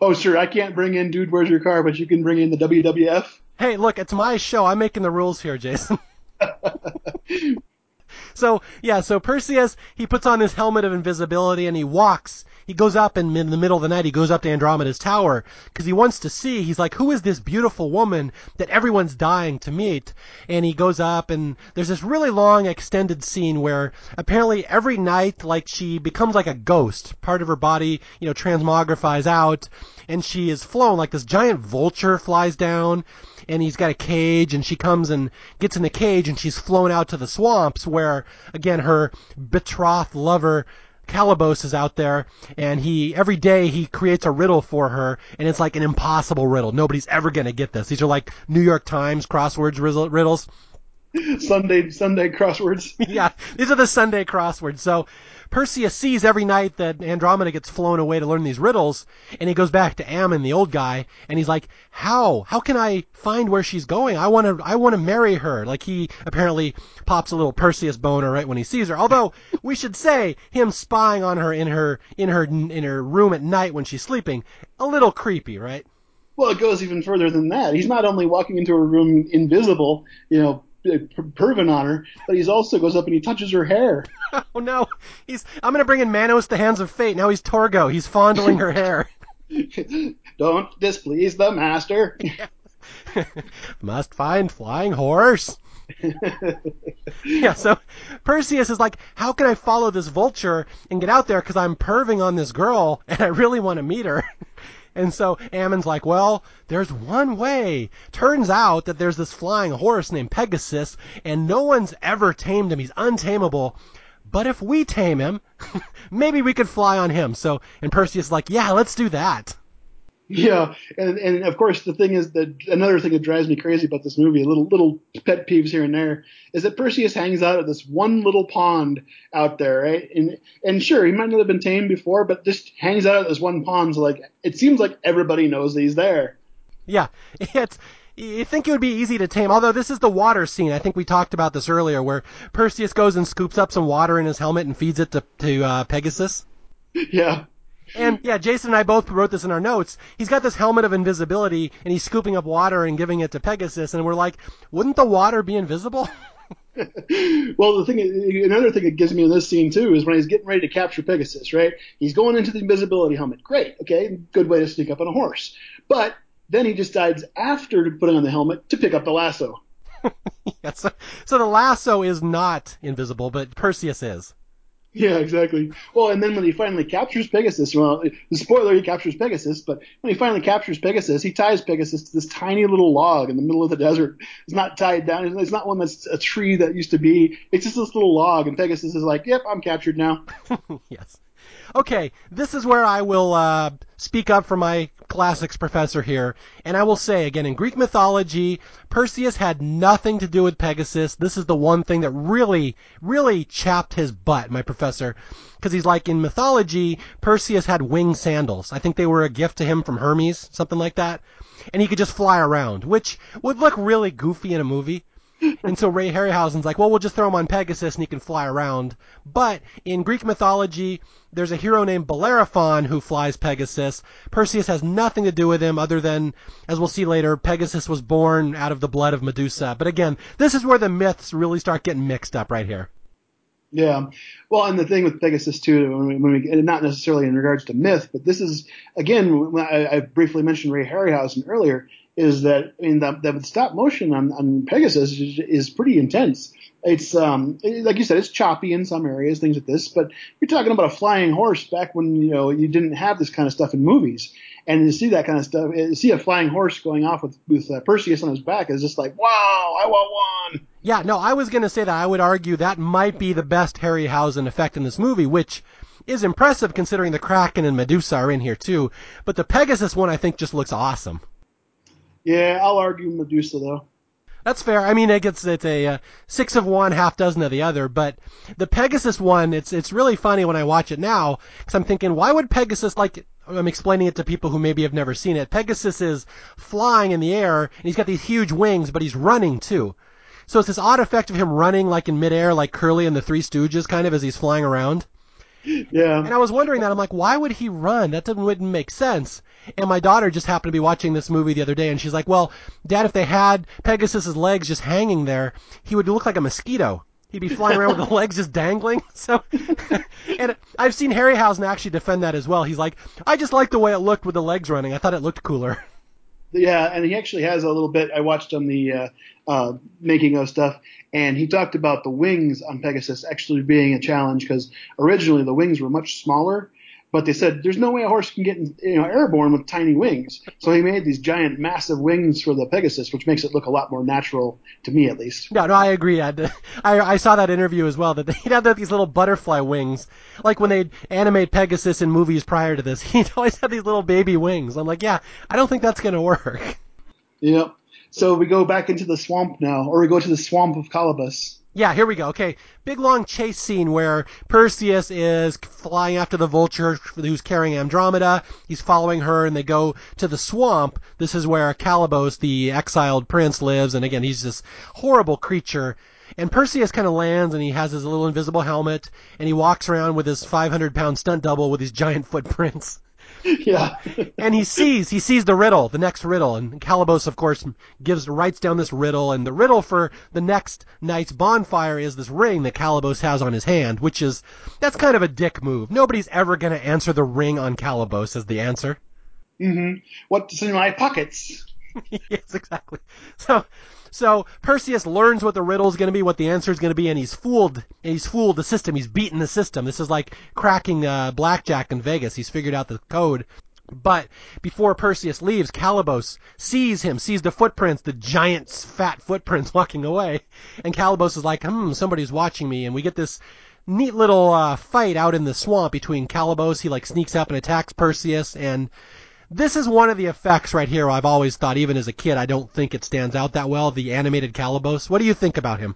B: Oh, sure. I can't bring in Dude, Where's Your Car, but you can bring in the WWF.
A: Hey, look, it's my show. I'm making the rules here, Jason. so, yeah, so Perseus, he puts on his helmet of invisibility and he walks he goes up and in the middle of the night he goes up to Andromeda's tower because he wants to see. He's like, who is this beautiful woman that everyone's dying to meet? And he goes up and there's this really long extended scene where apparently every night like she becomes like a ghost. Part of her body, you know, transmogrifies out and she is flown like this giant vulture flies down and he's got a cage and she comes and gets in the cage and she's flown out to the swamps where again her betrothed lover Calibos is out there, and he every day he creates a riddle for her, and it's like an impossible riddle. Nobody's ever gonna get this. These are like New York Times crosswords riddles.
B: Sunday Sunday crosswords.
A: yeah, these are the Sunday crosswords. So Perseus sees every night that Andromeda gets flown away to learn these riddles, and he goes back to Ammon, the old guy, and he's like, "How? How can I find where she's going? I want to, I want to marry her." Like he apparently pops a little Perseus boner right when he sees her. Although we should say him spying on her in her in her in her room at night when she's sleeping, a little creepy, right?
B: Well, it goes even further than that. He's not only walking into her room invisible, you know, Uh, perving on her, but he's also goes up and he touches her hair.
A: Oh no, he's I'm gonna bring in Manos, the Hands of Fate. Now he's Torgo. He's fondling her hair.
B: Don't displease the master.
A: Must find flying horse. yeah, so Perseus is like, how can I follow this vulture and get out there because I'm perving on this girl and I really want to meet her. And so Ammon's like, well, there's one way. Turns out that there's this flying horse named Pegasus, and no one's ever tamed him. He's untamable. But if we tame him, maybe we could fly on him. So, and Perseus is like, yeah, let's do that.
B: Yeah, and and of course the thing is that another thing that drives me crazy about this movie, a little little pet peeves here and there, is that Perseus hangs out at this one little pond out there, right? And and sure, he might not have been tamed before, but just hangs out at this one pond. So like, it seems like everybody knows that he's there.
A: Yeah, it's you think it would be easy to tame. Although this is the water scene. I think we talked about this earlier, where Perseus goes and scoops up some water in his helmet and feeds it to to uh, Pegasus.
B: Yeah.
A: And yeah, Jason and I both wrote this in our notes. He's got this helmet of invisibility and he's scooping up water and giving it to Pegasus and we're like, wouldn't the water be invisible?
B: well, the thing, another thing it gives me in this scene too is when he's getting ready to capture Pegasus, right? He's going into the invisibility helmet. Great, okay, good way to sneak up on a horse. But then he decides after putting on the helmet to pick up the lasso.
A: yeah, so, so the lasso is not invisible, but Perseus is.
B: Yeah, exactly. Well, and then when he finally captures Pegasus, well, the spoiler, he captures Pegasus, but when he finally captures Pegasus, he ties Pegasus to this tiny little log in the middle of the desert. It's not tied down. It's not one that's a tree that used to be. It's just this little log, and Pegasus is like, "Yep, I'm captured now."
A: yes. Okay, this is where I will uh, speak up for my classics professor here, and I will say again in Greek mythology, Perseus had nothing to do with Pegasus. This is the one thing that really, really chapped his butt, my professor, because he's like in mythology, Perseus had wing sandals. I think they were a gift to him from Hermes, something like that, and he could just fly around, which would look really goofy in a movie and so Ray Harryhausen's like, well, we'll just throw him on Pegasus and he can fly around. But in Greek mythology, there's a hero named Bellerophon who flies Pegasus. Perseus has nothing to do with him other than, as we'll see later, Pegasus was born out of the blood of Medusa. But again, this is where the myths really start getting mixed up right here.
B: Yeah, well, and the thing with Pegasus too, when we, when we, not necessarily in regards to myth, but this is again, I, I briefly mentioned Ray Harryhausen earlier is that I mean that, that stop motion on, on Pegasus is, is pretty intense. It's um like you said, it's choppy in some areas, things like this. But you're talking about a flying horse back when you know you didn't have this kind of stuff in movies, and to see that kind of stuff, to see a flying horse going off with with uh, Perseus on his back is just like wow, I want one.
A: Yeah, no, I was to say that I would argue that might be the best Harryhausen effect in this movie, which is impressive considering the Kraken and Medusa are in here too. But the Pegasus one I think just looks awesome.
B: Yeah, I'll argue Medusa though.
A: That's fair. I mean, it gets it's a uh, six of one, half dozen of the other. But the Pegasus one, it's it's really funny when I watch it now because I'm thinking, why would Pegasus like? I'm explaining it to people who maybe have never seen it. Pegasus is flying in the air and he's got these huge wings, but he's running too. So it's this odd effect of him running like in midair, like Curly and the Three Stooges, kind of as he's flying around.
B: Yeah.
A: And I was wondering that. I'm like, why would he run? That doesn't wouldn't make sense. And my daughter just happened to be watching this movie the other day, and she's like, "Well, Dad, if they had Pegasus's legs just hanging there, he would look like a mosquito. He'd be flying around with the legs just dangling." So, and I've seen Harryhausen actually defend that as well. He's like, "I just like the way it looked with the legs running. I thought it looked cooler."
B: Yeah, and he actually has a little bit. I watched on the uh, uh, making of stuff, and he talked about the wings on Pegasus actually being a challenge because originally the wings were much smaller, but they said there's no way a horse can get you know airborne with tiny wings. So he made these giant, massive wings for the Pegasus, which makes it look a lot more natural to me, at least.
A: No, no, I agree. I, I, I saw that interview as well. That he'd have these little butterfly wings, like when they animate Pegasus in movies prior to this. He'd always have these little baby wings. I'm like, yeah, I don't think that's gonna work.
B: Yep. So we go back into the swamp now, or we go to the swamp of Calibos.
A: Yeah, here we go. Okay, big long chase scene where Perseus is flying after the vulture who's carrying Andromeda. He's following her, and they go to the swamp. This is where Calibos, the exiled prince, lives, and again, he's this horrible creature. And Perseus kind of lands, and he has his little invisible helmet, and he walks around with his 500 pound stunt double with his giant footprints.
B: yeah.
A: and he sees he sees the riddle, the next riddle, and Calibos, of course, gives writes down this riddle, and the riddle for the next night's bonfire is this ring that Calibos has on his hand, which is that's kind of a dick move. Nobody's ever going to answer the ring on Calibos as the answer.
B: Mm-hmm. What's in my pockets?
A: yes, exactly. So so Perseus learns what the riddle is going to be, what the answer is going to be, and he's fooled. And he's fooled the system. He's beaten the system. This is like cracking uh, blackjack in Vegas. He's figured out the code. But before Perseus leaves, Calibos sees him, sees the footprints, the giant fat footprints walking away, and Calibos is like, "Hmm, somebody's watching me." And we get this neat little uh, fight out in the swamp between Calibos. He like sneaks up and attacks Perseus, and this is one of the effects right here I've always thought, even as a kid, I don't think it stands out that well, the animated Calibos. What do you think about him?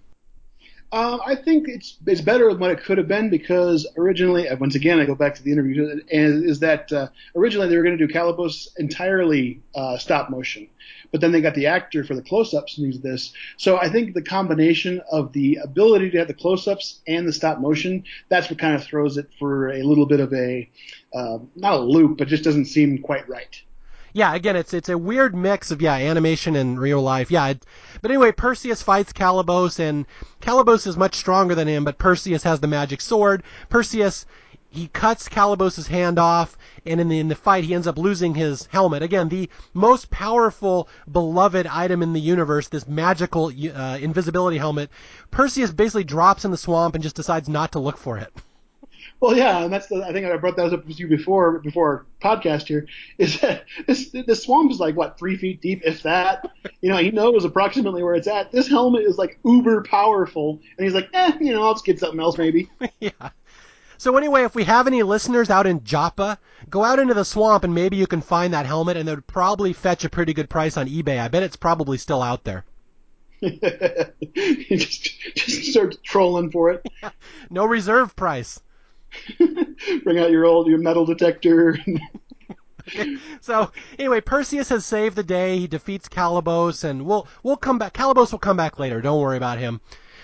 B: Um, I think it's it's better than what it could have been because originally, uh, once again, I go back to the interview, and is that uh, originally they were going to do Calibos entirely uh, stop motion, but then they got the actor for the close-ups and these this. So I think the combination of the ability to have the close-ups and the stop motion, that's what kind of throws it for a little bit of a uh, not a loop, but just doesn't seem quite right
A: yeah, again, it's it's a weird mix of yeah animation and real life. Yeah, it, but anyway, Perseus fights Calibos, and Calibos is much stronger than him, but Perseus has the magic sword. Perseus he cuts Calibos's hand off, and in the, in the fight, he ends up losing his helmet. Again, the most powerful, beloved item in the universe, this magical uh, invisibility helmet. Perseus basically drops in the swamp and just decides not to look for it.
B: Well, yeah, and that's the, I think I brought that up with you before before our podcast here. Is that this the swamp is like what three feet deep, if that. You know, he knows approximately where it's at. This helmet is like uber powerful, and he's like, eh, you know, I'll just get something else maybe.
A: yeah. So anyway, if we have any listeners out in Joppa, go out into the swamp and maybe you can find that helmet, and it would probably fetch a pretty good price on eBay. I bet it's probably still out there.
B: just just start trolling for it.
A: no reserve price.
B: Bring out your old your metal detector.
A: so anyway, Perseus has saved the day. He defeats Calibos, and we'll we'll come back. Calibos will come back later. Don't worry about him.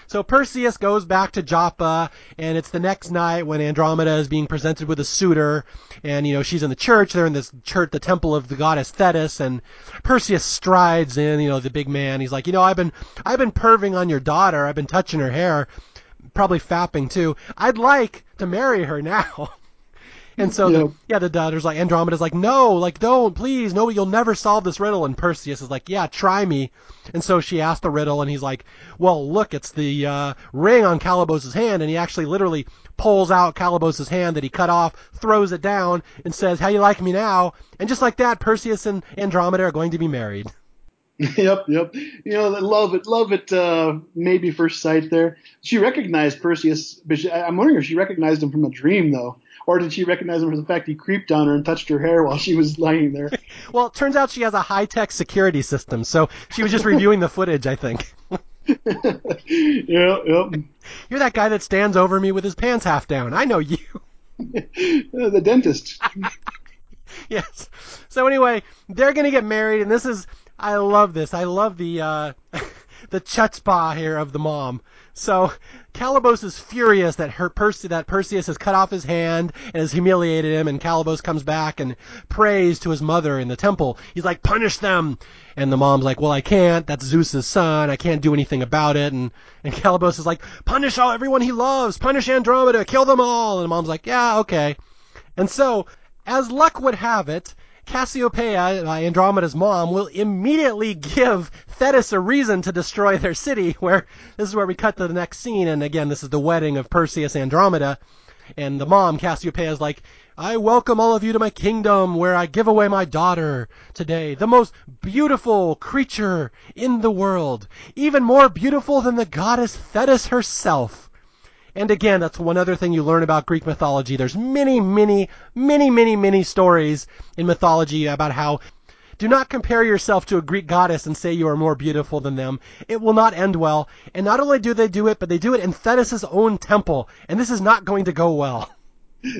A: So Perseus goes back to Joppa, and it's the next night when Andromeda is being presented with a suitor, and you know she's in the church. They're in this church, the temple of the goddess Thetis, and Perseus strides in. You know the big man. He's like, you know, I've been I've been perving on your daughter. I've been touching her hair probably fapping too. I'd like to marry her now. And so, yeah. The, yeah, the daughter's like, Andromeda's like, no, like, don't, please, no, you'll never solve this riddle. And Perseus is like, yeah, try me. And so she asked the riddle, and he's like, well, look, it's the uh, ring on Calibos's hand. And he actually literally pulls out Calibos's hand that he cut off, throws it down, and says, how you like me now? And just like that, Perseus and Andromeda are going to be married.
B: yep, yep. You know, love it, love it. Uh, maybe first sight there. She recognized Perseus, but she, I'm wondering if she recognized him from a dream though, or did she recognize him from the fact he creeped on her and touched her hair while she was lying there?
A: well, it turns out she has a high tech security system, so she was just reviewing the footage, I think.
B: yep, yep.
A: You're that guy that stands over me with his pants half down. I know you.
B: the dentist.
A: yes. So anyway, they're gonna get married, and this is I love this. I love the uh, the chutzpah here of the mom. So Calibos is furious that her that Perseus has cut off his hand and has humiliated him, and Calibos comes back and prays to his mother in the temple. He's like, "Punish them!" And the mom's like, "Well, I can't. That's Zeus's son. I can't do anything about it." And and Calibos is like, "Punish all everyone he loves. Punish Andromeda. Kill them all." And the mom's like, "Yeah, okay." And so, as luck would have it, Cassiopeia, uh, Andromeda's mom, will immediately give Thetis a reason to destroy their city. Where this is where we cut to the next scene, and again, this is the wedding of Perseus and Andromeda, and the mom Cassiopeia is like, "I welcome all of you to my kingdom, where I give away my daughter today, the most beautiful creature in the world, even more beautiful than the goddess Thetis herself." And again, that's one other thing you learn about Greek mythology. There's many, many, many, many, many stories in mythology about how do not compare yourself to a Greek goddess and say you are more beautiful than them. It will not end well. And not only do they do it, but they do it in Thetis' own temple. And this is not going to go well.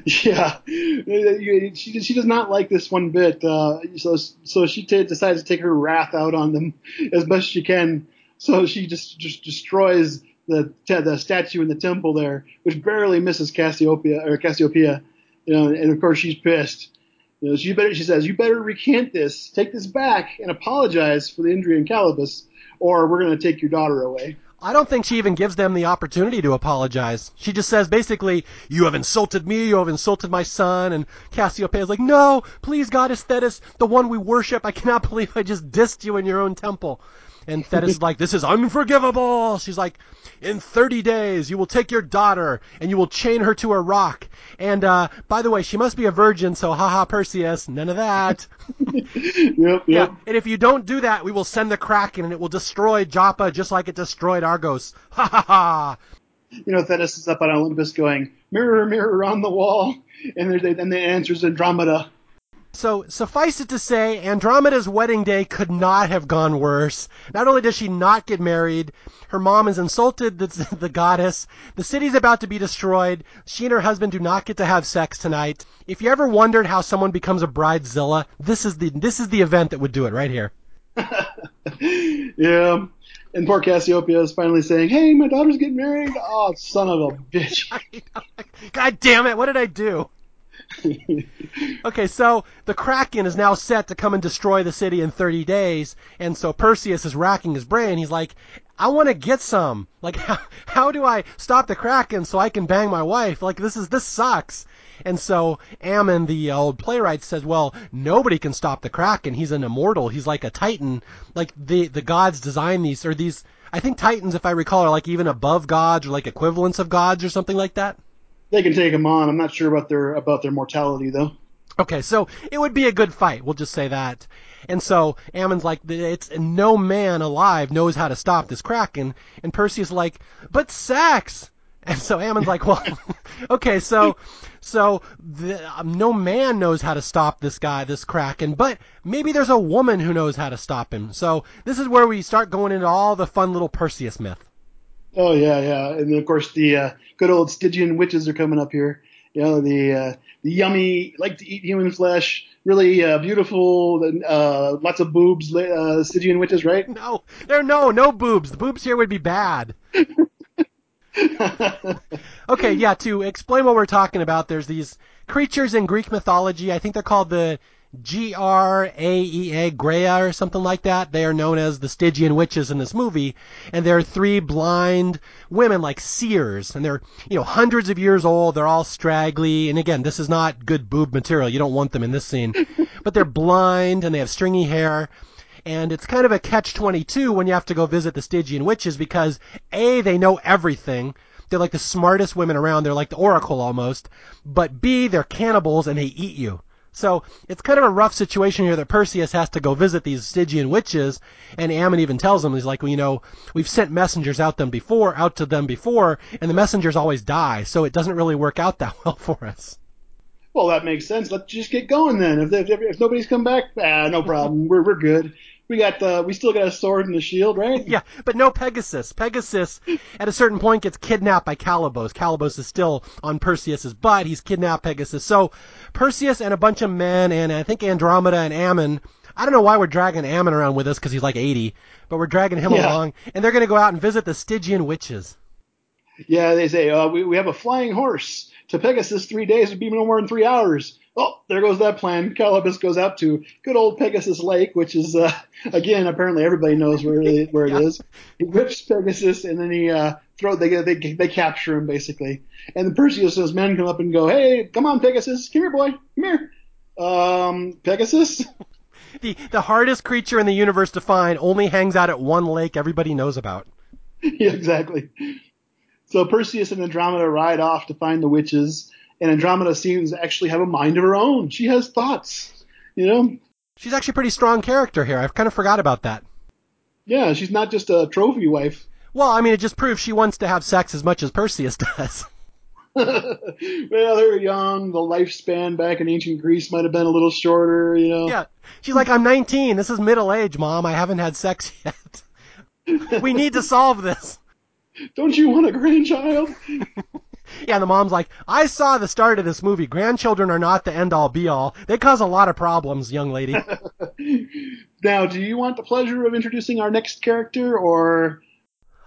B: Yeah, she she does not like this one bit. Uh, so so she t- decides to take her wrath out on them as best she can. So she just just destroys the the statue in the temple there, which barely misses Cassiopeia or Cassiopeia, you know, and of course she's pissed. You know, she better she says, you better recant this, take this back, and apologize for the injury in Calibos, or we're going to take your daughter away.
A: I don't think she even gives them the opportunity to apologize. She just says basically, "You have insulted me. You have insulted my son." And Cassiopeia is like, "No, please, goddess Thetis, the one we worship. I cannot believe I just dissed you in your own temple." And Thetis is like, this is unforgivable. She's like, in 30 days, you will take your daughter and you will chain her to a rock. And, uh, by the way, she must be a virgin, so haha, Perseus, none of that.
B: yep, yep.
A: Yeah. And if you don't do that, we will send the Kraken and it will destroy Joppa just like it destroyed Argos. Ha ha ha.
B: You know, Thetis is up on Olympus going, mirror, mirror on the wall. And then the answers Andromeda.
A: So suffice it to say, Andromeda's wedding day could not have gone worse. Not only does she not get married, her mom has insulted the, the goddess. The city's about to be destroyed. She and her husband do not get to have sex tonight. If you ever wondered how someone becomes a bridezilla, this is the this is the event that would do it right here.
B: yeah. And poor Cassiopeia is finally saying, "Hey, my daughter's getting married." Oh, son of a bitch!
A: God damn it! What did I do? okay, so the Kraken is now set to come and destroy the city in 30 days, and so Perseus is racking his brain. He's like, I want to get some. Like, how, how do I stop the Kraken so I can bang my wife? Like, this is this sucks. And so Ammon, the uh, old playwright, says, "Well, nobody can stop the Kraken. He's an immortal. He's like a titan. Like the the gods design these or these. I think titans, if I recall, are like even above gods or like equivalents of gods or something like that."
B: They can take them on. I'm not sure about their about their mortality though.
A: Okay, so it would be a good fight. We'll just say that. And so Ammon's like, it's no man alive knows how to stop this kraken. And Perseus like, but sex. And so Ammon's like, well, okay, so so the, um, no man knows how to stop this guy, this kraken, but maybe there's a woman who knows how to stop him. So this is where we start going into all the fun little Perseus myth.
B: Oh yeah, yeah, and then of course the uh, good old Stygian witches are coming up here. You know the uh, the yummy, like to eat human flesh, really uh, beautiful, uh, lots of boobs, uh, Stygian witches, right?
A: No, there are no no boobs. The boobs here would be bad. okay, yeah. To explain what we're talking about, there's these creatures in Greek mythology. I think they're called the G R A E A Graeae or something like that. They are known as the Stygian witches in this movie, and they're three blind women like seers, and they're you know hundreds of years old. They're all straggly, and again, this is not good boob material. You don't want them in this scene, but they're blind and they have stringy hair. And it's kind of a catch 22 when you have to go visit the Stygian witches because A, they know everything. They're like the smartest women around. They're like the oracle almost. But B, they're cannibals and they eat you. So it's kind of a rough situation here that Perseus has to go visit these Stygian witches, and Ammon even tells him he's like, well, you know, we've sent messengers out them before, out to them before, and the messengers always die, so it doesn't really work out that well for us.
B: Well, that makes sense. Let's just get going then. If, if, if nobody's come back, ah, no problem. We're we're good we got the we still got a sword and a shield, right?
A: Yeah, but no Pegasus. Pegasus at a certain point gets kidnapped by Calibos. Calibos is still on Perseus's butt. He's kidnapped Pegasus. So Perseus and a bunch of men and I think Andromeda and Ammon. I don't know why we're dragging Ammon around with us because he's like 80, but we're dragging him yeah. along, and they're going to go out and visit the Stygian witches.
B: Yeah, they say uh, we we have a flying horse to Pegasus. Three days would be no more than three hours oh, there goes that plan. Calibos goes out to good old Pegasus Lake, which is, uh, again, apparently everybody knows where it, where it is. He whips Pegasus and then he, uh, throw, they, they, they capture him basically. And the Perseus' men come up and go, hey, come on, Pegasus. Come here, boy. Come here. Um, Pegasus?
A: the, the hardest creature in the universe to find only hangs out at one lake everybody knows about.
B: yeah, exactly. So Perseus and Andromeda ride off to find the witches and Andromeda seems to actually have a mind of her own. She has thoughts, you know.
A: She's actually a pretty strong character here. I've kind of forgot about that.
B: Yeah, she's not just a trophy wife.
A: Well, I mean, it just proves she wants to have sex as much as Perseus does.
B: well, they're young. The lifespan back in ancient Greece might have been a little shorter, you know.
A: Yeah. She's like, I'm 19. This is middle age, mom. I haven't had sex yet. we need to solve this.
B: Don't you want a grandchild?
A: Yeah, and the mom's like, I saw the start of this movie. Grandchildren are not the end all be all. They cause a lot of problems, young lady.
B: now, do you want the pleasure of introducing our next character, or?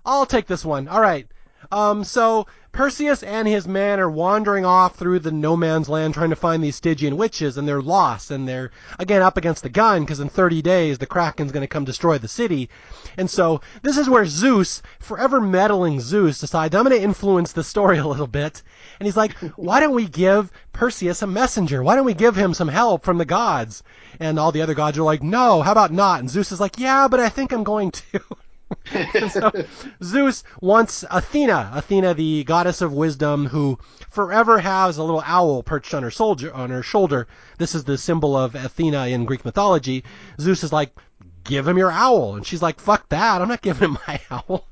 A: I'll take this one. All right. Um, so Perseus and his men are wandering off through the no man's land trying to find these Stygian witches, and they're lost, and they're again up against the gun because in 30 days the Kraken's going to come destroy the city. And so this is where Zeus, forever meddling Zeus, decides I'm going to influence the story a little bit, and he's like, why don't we give Perseus a messenger? Why don't we give him some help from the gods? And all the other gods are like, no, how about not? And Zeus is like, yeah, but I think I'm going to. so Zeus wants Athena, Athena, the goddess of wisdom, who forever has a little owl perched on her soldier on her shoulder. This is the symbol of Athena in Greek mythology. Zeus is like, give him your owl. And she's like, fuck that. I'm not giving him my owl.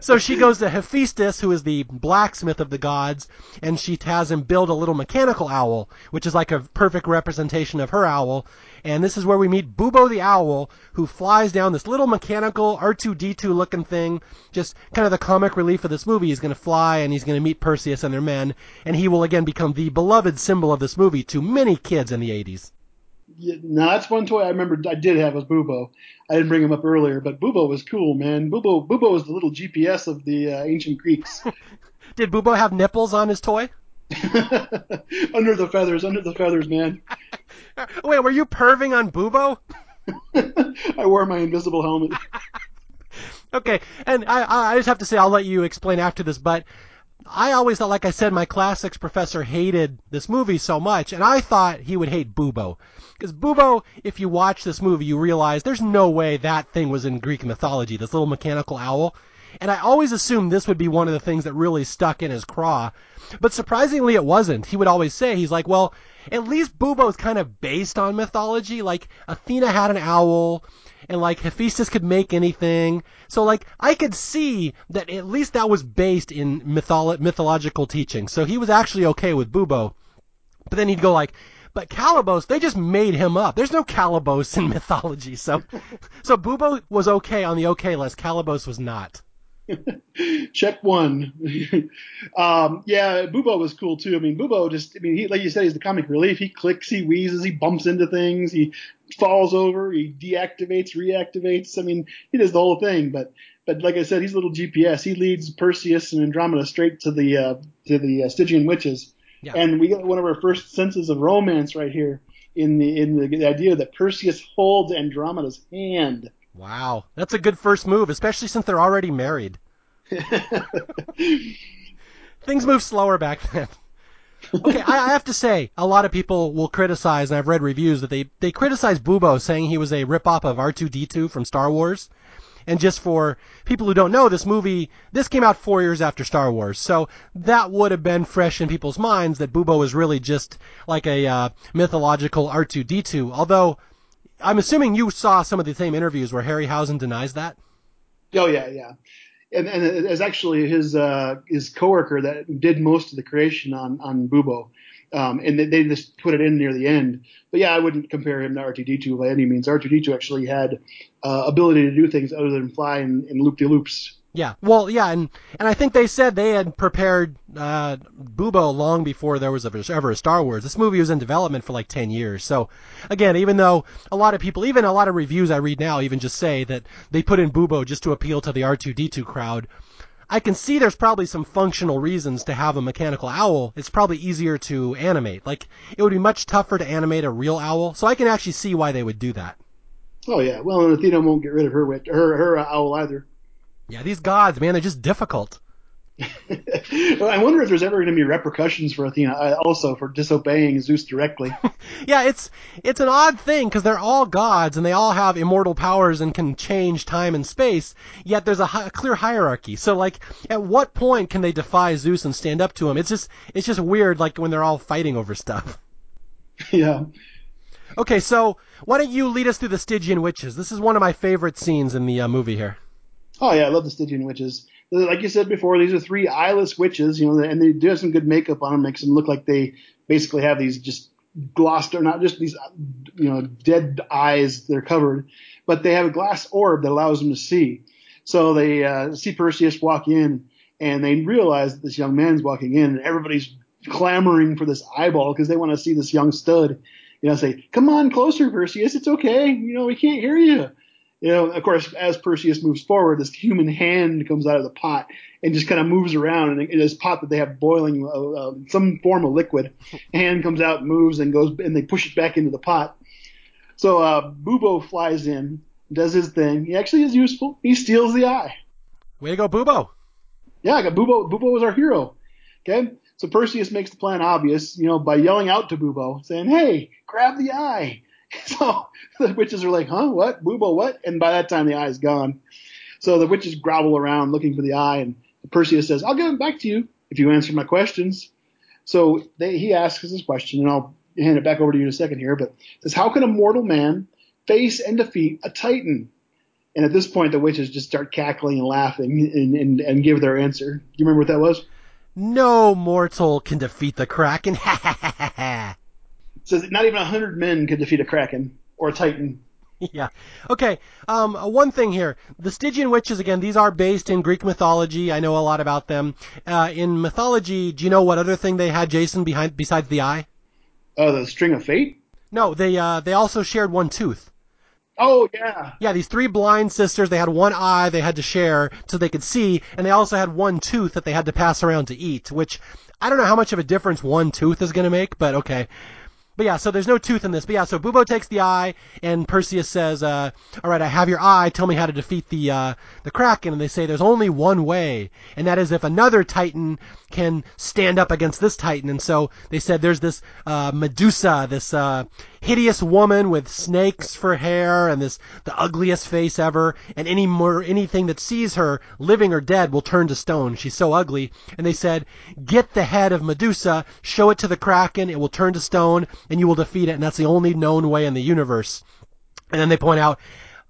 A: so she goes to Hephaestus, who is the blacksmith of the gods, and she has him build a little mechanical owl, which is like a perfect representation of her owl. And this is where we meet Bubo the owl, who flies down this little mechanical R2D2 looking thing. Just kind of the comic relief of this movie. He's going to fly and he's going to meet Perseus and their men, and he will again become the beloved symbol of this movie to many kids in the 80s.
B: Yeah, no, that's one toy I remember I did have was Bubo. I didn't bring him up earlier, but Bubo was cool, man. Bubo Bubo was the little GPS of the uh, ancient Greeks.
A: did Bubo have nipples on his toy?
B: under the feathers, under the feathers, man.
A: Wait, were you perving on Bubo?
B: I wore my invisible helmet.
A: okay, and I, I just have to say, I'll let you explain after this, but I always thought, like I said, my classics professor hated this movie so much, and I thought he would hate Bubo. Because Bubo, if you watch this movie, you realize there's no way that thing was in Greek mythology, this little mechanical owl. And I always assumed this would be one of the things that really stuck in his craw. But surprisingly, it wasn't. He would always say, he's like, well, at least Bubo's kind of based on mythology. Like, Athena had an owl, and like Hephaestus could make anything. So like I could see that at least that was based in mytholo- mythological teaching. So he was actually okay with Bubo. But then he'd go like, but Calibos, they just made him up. There's no Calibos in mythology. So so Bubo was okay on the okay list. Calibos was not.
B: Check one. um, yeah, Bubo was cool too. I mean, Bubo just, I mean, he, like you said, he's the comic relief. He clicks, he wheezes, he bumps into things, he falls over, he deactivates, reactivates. I mean, he does the whole thing. But, but like I said, he's a little GPS. He leads Perseus and Andromeda straight to the uh, to the uh, Stygian witches, yeah. and we get one of our first senses of romance right here in the in the, the idea that Perseus holds Andromeda's hand.
A: Wow, that's a good first move, especially since they're already married. Things move slower back then. okay, I, I, have to say, a lot of people will criticize, and I've read reviews that they they criticize Bubo, saying he was a ripoff of R2D2 from Star Wars. And just for people who don't know, this movie, this came out four years after Star Wars. So that would have been fresh in people's minds that Bubo was really just like a uh, mythological R2D2. Although, I'm assuming you saw some of the same interviews where Harryhausen denies that.
B: Oh yeah, yeah. And, and it's actually his uh, his coworker that did most of the creation on on Bubo. Um, and they, they, just put it in near the end. But yeah, I wouldn't compare him to R2D2 by any means. R2D2 actually had uh, ability to do things other than fly in, in loop-de-loops.
A: Yeah, well, yeah, and and I think they said they had prepared uh, Bubo long before there was ever a Star Wars. This movie was in development for like ten years. So, again, even though a lot of people, even a lot of reviews I read now, even just say that they put in Bubo just to appeal to the R2D2 crowd, I can see there's probably some functional reasons to have a mechanical owl. It's probably easier to animate. Like, it would be much tougher to animate a real owl, so I can actually see why they would do that.
B: Oh yeah, well, and Athena won't get rid of her her her owl either.
A: Yeah, these gods, man, they're just difficult.
B: well, I wonder if there's ever going to be repercussions for Athena uh, also for disobeying Zeus directly.
A: yeah, it's it's an odd thing because they're all gods and they all have immortal powers and can change time and space. Yet there's a, hi- a clear hierarchy. So like, at what point can they defy Zeus and stand up to him? It's just it's just weird, like when they're all fighting over stuff.
B: Yeah.
A: Okay, so why don't you lead us through the Stygian witches? This is one of my favorite scenes in the uh, movie here.
B: Oh yeah, I love the Stygian witches like you said before, these are three eyeless witches, you know, and they do have some good makeup on them, makes them look like they basically have these just glossed, or not just these, you know, dead eyes. They're covered, but they have a glass orb that allows them to see. So they uh, see Perseus walk in, and they realize that this young man's walking in, and everybody's clamoring for this eyeball because they want to see this young stud. You know, say, "Come on closer, Perseus. It's okay. You know, we can't hear you." You know, of course, as Perseus moves forward, this human hand comes out of the pot and just kind of moves around. And in this pot that they have boiling uh, uh, some form of liquid, hand comes out, moves, and goes, and they push it back into the pot. So uh, Bubo flies in, does his thing. He actually is useful. He steals the eye.
A: Way to go, Bubo!
B: Yeah, I got Bubo. Bubo was our hero. Okay, so Perseus makes the plan obvious, you know, by yelling out to Bubo, saying, "Hey, grab the eye." So the witches are like, huh, what? Bubo, what? And by that time, the eye is gone. So the witches grovel around looking for the eye, and Perseus says, I'll give it back to you if you answer my questions. So they, he asks his question, and I'll hand it back over to you in a second here, but says, How can a mortal man face and defeat a Titan? And at this point, the witches just start cackling and laughing and, and, and give their answer. Do you remember what that was?
A: No mortal can defeat the Kraken.
B: Says not even a hundred men could defeat a kraken or a titan.
A: Yeah. Okay. Um, one thing here: the Stygian witches. Again, these are based in Greek mythology. I know a lot about them. Uh, in mythology, do you know what other thing they had, Jason, behind besides the eye?
B: Oh, the string of fate.
A: No, they uh, they also shared one tooth.
B: Oh yeah.
A: Yeah, these three blind sisters, they had one eye they had to share so they could see, and they also had one tooth that they had to pass around to eat, which I don't know how much of a difference one tooth is going to make, but okay. But yeah, so there's no tooth in this. But yeah, so Bubo takes the eye, and Perseus says, uh, "All right, I have your eye. Tell me how to defeat the uh, the Kraken." And they say there's only one way, and that is if another Titan can stand up against this Titan. And so they said there's this uh, Medusa, this uh, hideous woman with snakes for hair and this the ugliest face ever, and any more anything that sees her, living or dead, will turn to stone. She's so ugly. And they said, get the head of Medusa, show it to the Kraken, it will turn to stone, and you will defeat it. And that's the only known way in the universe. And then they point out,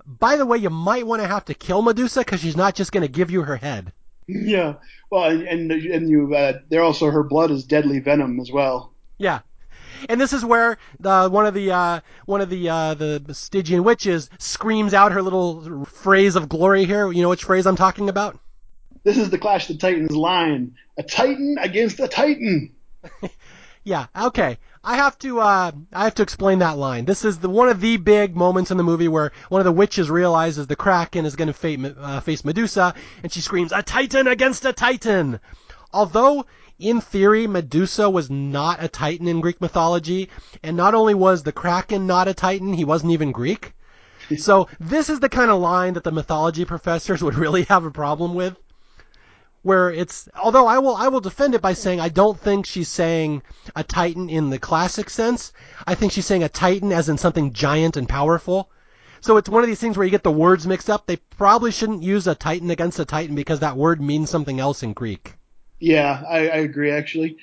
A: by the way, you might want to have to kill Medusa because she's not just going to give you her head.
B: Yeah. Well, and and, and you, uh, they're also her blood is deadly venom as well.
A: Yeah, and this is where the, one of the uh, one of the uh, the Stygian witches screams out her little phrase of glory here. You know which phrase I'm talking about?
B: This is the Clash of the Titans line: a Titan against a Titan.
A: yeah. Okay. I have to uh, I have to explain that line. This is the one of the big moments in the movie where one of the witches realizes the Kraken is going to uh, face Medusa, and she screams, "A Titan against a Titan!" Although in theory, Medusa was not a Titan in Greek mythology, and not only was the Kraken not a Titan, he wasn't even Greek. So this is the kind of line that the mythology professors would really have a problem with. Where it's, although I will, I will defend it by saying I don't think she's saying a Titan in the classic sense. I think she's saying a Titan as in something giant and powerful. So it's one of these things where you get the words mixed up. They probably shouldn't use a Titan against a Titan because that word means something else in Greek.
B: Yeah, I, I agree actually.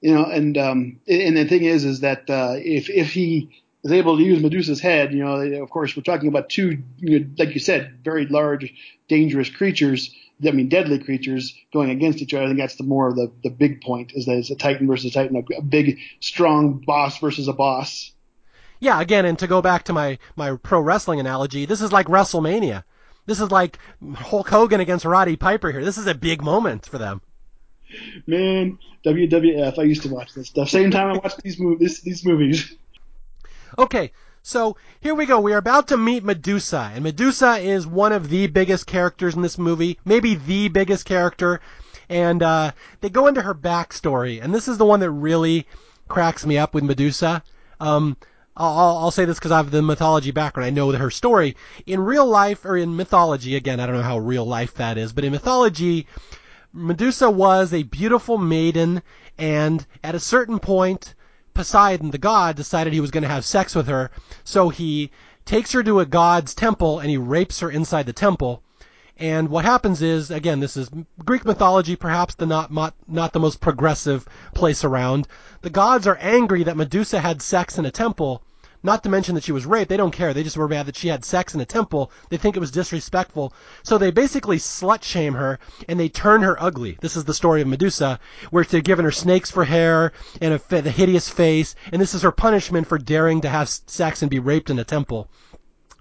B: You know, and um, and the thing is, is that uh, if if he is able to use Medusa's head, you know, of course we're talking about two, you know, like you said, very large, dangerous creatures. I mean, deadly creatures going against each other. I think that's the more of the the big point is that it's a Titan versus a Titan, a, a big, strong boss versus a boss.
A: Yeah, again, and to go back to my my pro wrestling analogy, this is like WrestleMania. This is like Hulk Hogan against Roddy Piper here. This is a big moment for them.
B: Man, WWF. I used to watch this stuff. Same time I watched these movies. These movies.
A: Okay, so here we go. We are about to meet Medusa, and Medusa is one of the biggest characters in this movie, maybe the biggest character. And uh, they go into her backstory, and this is the one that really cracks me up with Medusa. Um, I'll, I'll say this because I have the mythology background. I know her story. In real life, or in mythology, again, I don't know how real life that is, but in mythology, Medusa was a beautiful maiden, and at a certain point, Poseidon, the god, decided he was going to have sex with her, so he takes her to a god's temple and he rapes her inside the temple. And what happens is, again, this is Greek mythology, perhaps the not not the most progressive place around. The gods are angry that Medusa had sex in a temple, not to mention that she was raped. They don't care. They just were mad that she had sex in a temple. They think it was disrespectful. So they basically slut shame her and they turn her ugly. This is the story of Medusa, where they're giving her snakes for hair and a, the hideous face. And this is her punishment for daring to have sex and be raped in a temple.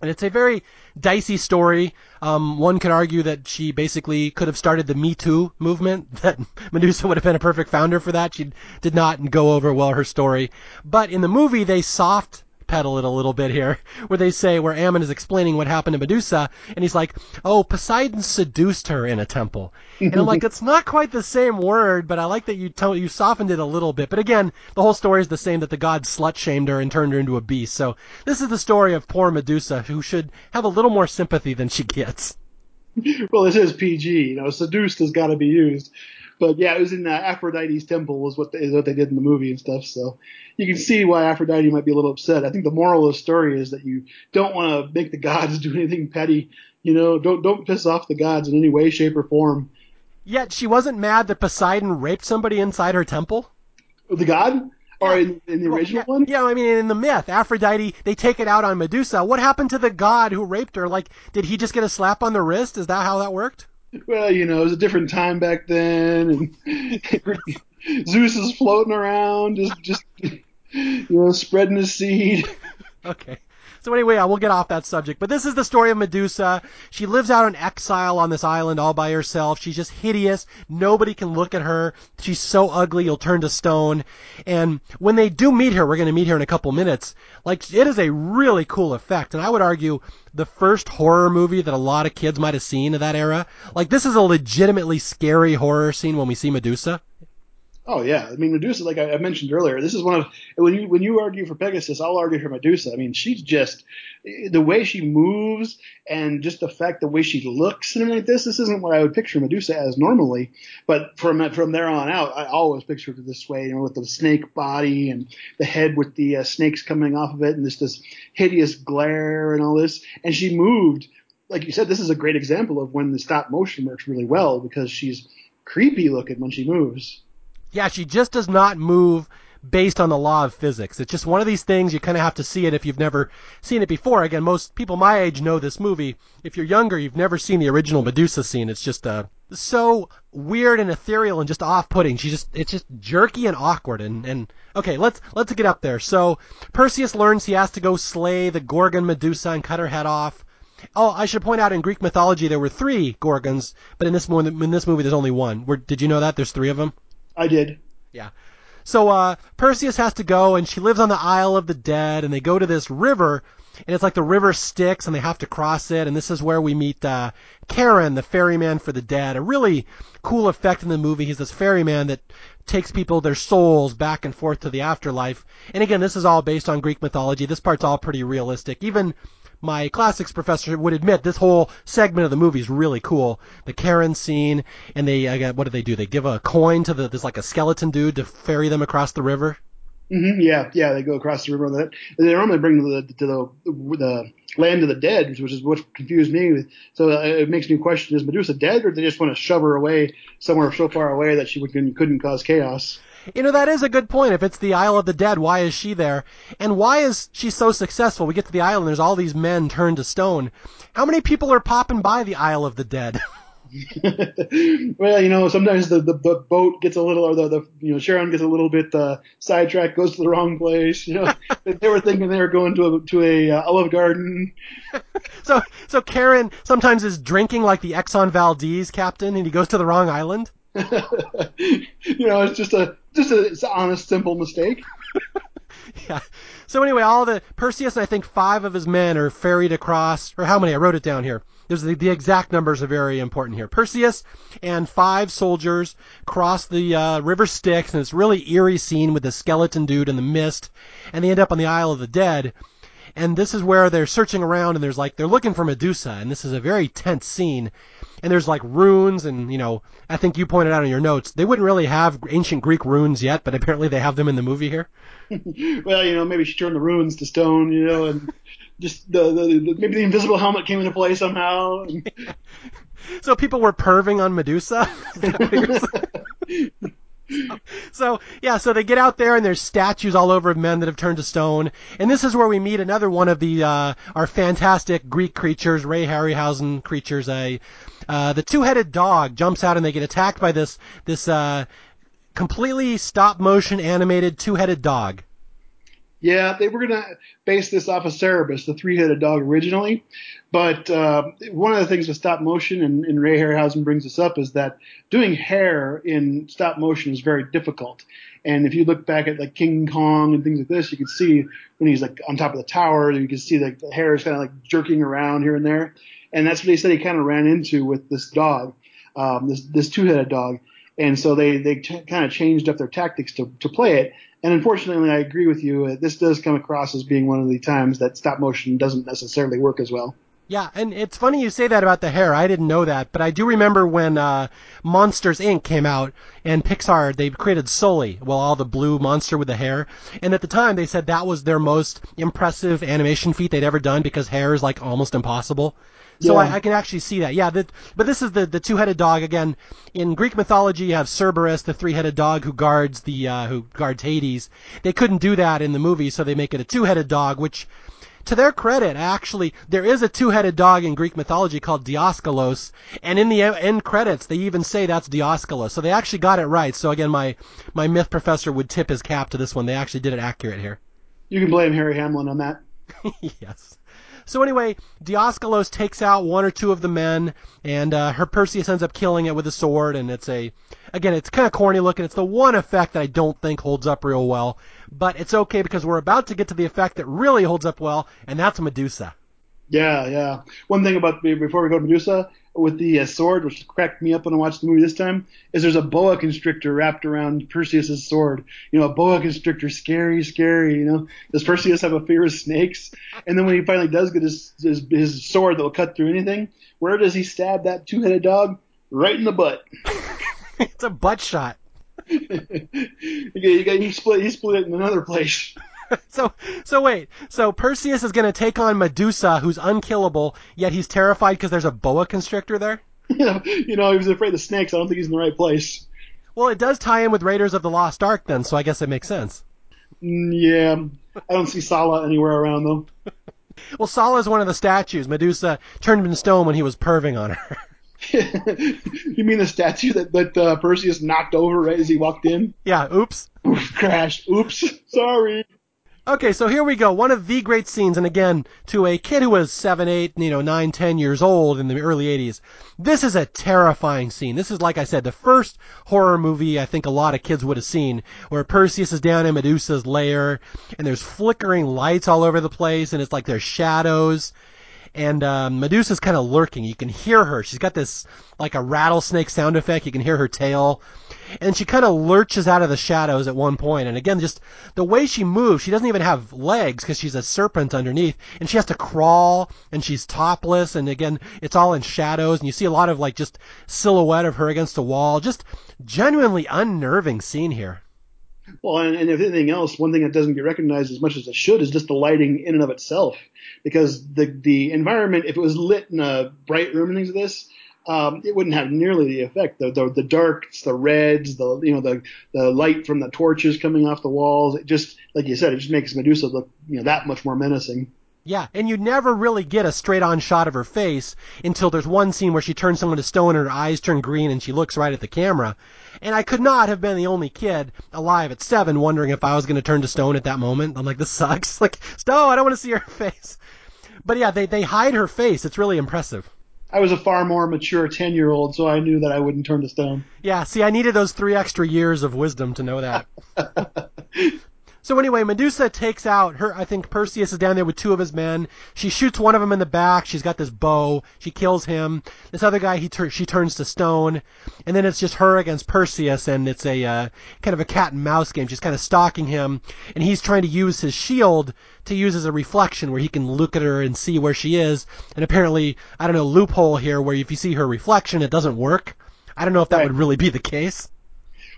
A: And it's a very dicey story. Um, one could argue that she basically could have started the Me Too movement, that Medusa would have been a perfect founder for that. She did not go over well her story. But in the movie, they soft pedal it a little bit here, where they say where Ammon is explaining what happened to Medusa, and he's like, "Oh, Poseidon seduced her in a temple," and I'm like, "It's not quite the same word, but I like that you tell you softened it a little bit." But again, the whole story is the same that the god slut shamed her and turned her into a beast. So this is the story of poor Medusa, who should have a little more sympathy than she gets.
B: Well, this is PG, you know, seduced has got to be used. But yeah, it was in uh, Aphrodite's temple was what they, is what they did in the movie and stuff. So you can see why Aphrodite might be a little upset. I think the moral of the story is that you don't want to make the gods do anything petty. You know, don't don't piss off the gods in any way, shape, or form.
A: Yet she wasn't mad that Poseidon raped somebody inside her temple.
B: The god. Or in, in the original
A: well,
B: one?
A: Yeah, I mean, in the myth, Aphrodite, they take it out on Medusa. What happened to the god who raped her? Like, did he just get a slap on the wrist? Is that how that worked?
B: Well, you know, it was a different time back then, and Zeus is floating around, just, just, you know, spreading his seed.
A: Okay. So anyway, I will get off that subject. But this is the story of Medusa. She lives out in exile on this island all by herself. She's just hideous. Nobody can look at her. She's so ugly you'll turn to stone. And when they do meet her, we're going to meet her in a couple minutes. Like it is a really cool effect. And I would argue the first horror movie that a lot of kids might have seen of that era. Like this is a legitimately scary horror scene when we see Medusa.
B: Oh yeah, I mean Medusa, like I, I, mentioned earlier, this is one of when you when you argue for Pegasus, I'll argue for Medusa. I mean, she's just the way she moves and just the fact the way she looks and like this. This isn't what I would picture Medusa as normally, but from from there on out, I always pictured her this way, you know, with the snake body and the head with the uh, snakes coming off of it and this this hideous glare and all this. And she moved, like you said, this is a great example of when the stop motion works really well because she's creepy looking when she moves.
A: Yeah, she just does not move based on the law of physics. It's just one of these things you kind of have to see it if you've never seen it before. Again, most people my age know this movie. If you're younger, you've never seen the original Medusa scene. It's just uh, so weird and ethereal and just off-putting. She just it's just jerky and awkward and and okay, let's let's get up there. So Perseus learns he has to go slay the Gorgon Medusa and cut her head off. Oh, I should point out in Greek mythology there were three Gorgons, but in this in this movie there's only one. Were, did you know that? There's three of them.
B: I did.
A: Yeah. So uh, Perseus has to go, and she lives on the Isle of the Dead, and they go to this river, and it's like the river Styx, and they have to cross it, and this is where we meet uh, Charon, the ferryman for the dead. A really cool effect in the movie. He's this ferryman that takes people, their souls, back and forth to the afterlife. And again, this is all based on Greek mythology. This part's all pretty realistic. Even my classics professor would admit this whole segment of the movie is really cool. The Charon scene, and they, uh, what do they do? They give a coin to the, there's like a skeleton dude to ferry them across the river.
B: Mm-hmm, yeah, yeah, they go across the river. That they normally bring the to the, the land of the dead, which is what confused me. So uh, it makes me question: Is Medusa dead, or they just want to shove her away somewhere so far away that she couldn't, couldn't cause chaos?
A: You know, that is a good point. If it's the Isle of the Dead, why is she there? And why is she so successful? We get to the island, there's all these men turned to stone. How many people are popping by the Isle of the Dead?
B: well, you know, sometimes the, the, the, boat gets a little, or the, the you know, Charon gets a little bit uh, sidetracked, goes to the wrong place. You know, they were thinking they were going to a to a uh, Olive Garden.
A: so, so Charon sometimes is drinking like the Exxon Valdez captain, and he goes to the wrong island.
B: you know, it's just a just a it's an honest, simple mistake.
A: yeah. So anyway, all the Perseus and I think five of his men are ferried across, or how many? I wrote it down here. There's the, the exact numbers are very important here. Perseus and five soldiers cross the uh, River Styx, and it's really eerie scene with the skeleton dude in the mist, and they end up on the Isle of the Dead. And this is where they're searching around, and there's like they're looking for Medusa, and this is a very tense scene and there's like runes and you know I think you pointed out in your notes they wouldn't really have ancient Greek runes yet, but apparently they have them in the movie here.
B: well, you know maybe she turned the runes to stone, you know, and just the, the, the maybe the invisible helmet came into play somehow.
A: so people were perving on Medusa. so yeah, so they get out there and there's statues all over of men that have turned to stone, and this is where we meet another one of the uh, our fantastic Greek creatures, Ray Harryhausen creatures. A uh, the two-headed dog jumps out and they get attacked by this this uh, completely stop motion animated two-headed dog.
B: Yeah, they were going to base this off of Cerberus, the three-headed dog, originally. But uh, one of the things with stop motion, and, and Ray Harryhausen brings this up, is that doing hair in stop motion is very difficult. And if you look back at like King Kong and things like this, you can see when he's like on top of the tower, you can see like the hair is kind of like jerking around here and there. And that's what he said he kind of ran into with this dog, um, this this two-headed dog. And so they they t- kind of changed up their tactics to to play it. And unfortunately, I agree with you. Uh, this does come across as being one of the times that stop motion doesn't necessarily work as well.
A: Yeah, and it's funny you say that about the hair. I didn't know that, but I do remember when uh, Monsters Inc. came out and Pixar they created Sully, well, all the blue monster with the hair, and at the time they said that was their most impressive animation feat they'd ever done because hair is like almost impossible. So yeah. I, I, can actually see that. Yeah, that, but this is the the two-headed dog again. In Greek mythology, you have Cerberus, the three-headed dog who guards the uh, who guards Hades. They couldn't do that in the movie, so they make it a two-headed dog, which to their credit, actually, there is a two-headed dog in Greek mythology called Dioskilos, and in the end credits, they even say that's Dioskilos. So they actually got it right. So again, my my myth professor would tip his cap to this one. They actually did it accurate here.
B: You can blame Harry Hamlin on that.
A: yes. So anyway, Dioskilos takes out one or two of the men, and uh, her Perseus ends up killing it with a sword. And it's a, again, it's kind of corny looking. It's the one effect that I don't think holds up real well, but it's okay because we're about to get to the effect that really holds up well, and that's Medusa.
B: Yeah, yeah. One thing about before we go to Medusa, with the uh, sword, which cracked me up when I watched the movie this time, is there's a boa constrictor wrapped around Perseus's sword. You know, a boa constrictor, scary, scary. You know, does Perseus have a fear of snakes? And then when he finally does get his his, his sword that will cut through anything, where does he stab that two-headed dog? Right in the butt.
A: it's a butt shot.
B: you got, he split he split it in another place.
A: so so wait. So Perseus is going to take on Medusa, who's unkillable, yet he's terrified because there's a boa constrictor there.
B: Yeah, you know, he was afraid of snakes. I don't think he's in the right place.
A: Well, it does tie in with Raiders of the Lost Ark, then, so I guess it makes sense.
B: Mm, yeah, I don't see Sallah anywhere around though.
A: well, Sallah is one of the statues. Medusa turned him into stone when he was perving on her.
B: you mean the statue that that uh, Perseus knocked over right as he walked in?
A: Yeah. Oops.
B: Oof, crashed. Oops. Sorry.
A: Okay, so here we go. One of the great scenes, and again, to a kid who was seven, eight, you know, nine, ten years old in the early 80s, this is a terrifying scene. This is, like I said, the first horror movie I think a lot of kids would have seen, where Perseus is down in Medusa's lair, and there's flickering lights all over the place, and it's like there's shadows, and um, Medusa's kind of lurking. You can hear her. She's got this like a rattlesnake sound effect. You can hear her tail, and she kind of lurches out of the shadows at one point. And again, just the way she moves, she doesn't even have legs because she's a serpent underneath, and she has to crawl, and she's topless. And again, it's all in shadows, and you see a lot of like just silhouette of her against the wall. Just genuinely unnerving scene here.
B: Well, and, and if anything else, one thing that doesn't get recognized as much as it should is just the lighting in and of itself. Because the the environment, if it was lit in a bright room and things like this, um, it wouldn't have nearly the effect. The, the the darks, the reds, the you know the the light from the torches coming off the walls. It just like you said, it just makes Medusa look you know that much more menacing.
A: Yeah, and you never really get a straight on shot of her face until there's one scene where she turns someone to stone and her eyes turn green and she looks right at the camera. And I could not have been the only kid alive at seven wondering if I was going to turn to stone at that moment. I'm like, this sucks. Like, Stone, I don't want to see her face. But yeah, they, they hide her face. It's really impressive.
B: I was a far more mature 10 year old, so I knew that I wouldn't turn to stone.
A: Yeah, see, I needed those three extra years of wisdom to know that. So anyway, Medusa takes out her. I think Perseus is down there with two of his men. She shoots one of them in the back. She's got this bow. She kills him. This other guy, he tur- she turns to stone, and then it's just her against Perseus, and it's a uh, kind of a cat and mouse game. She's kind of stalking him, and he's trying to use his shield to use as a reflection where he can look at her and see where she is. And apparently, I don't know, loophole here where if you see her reflection, it doesn't work. I don't know if that
B: Right.
A: would really be the case.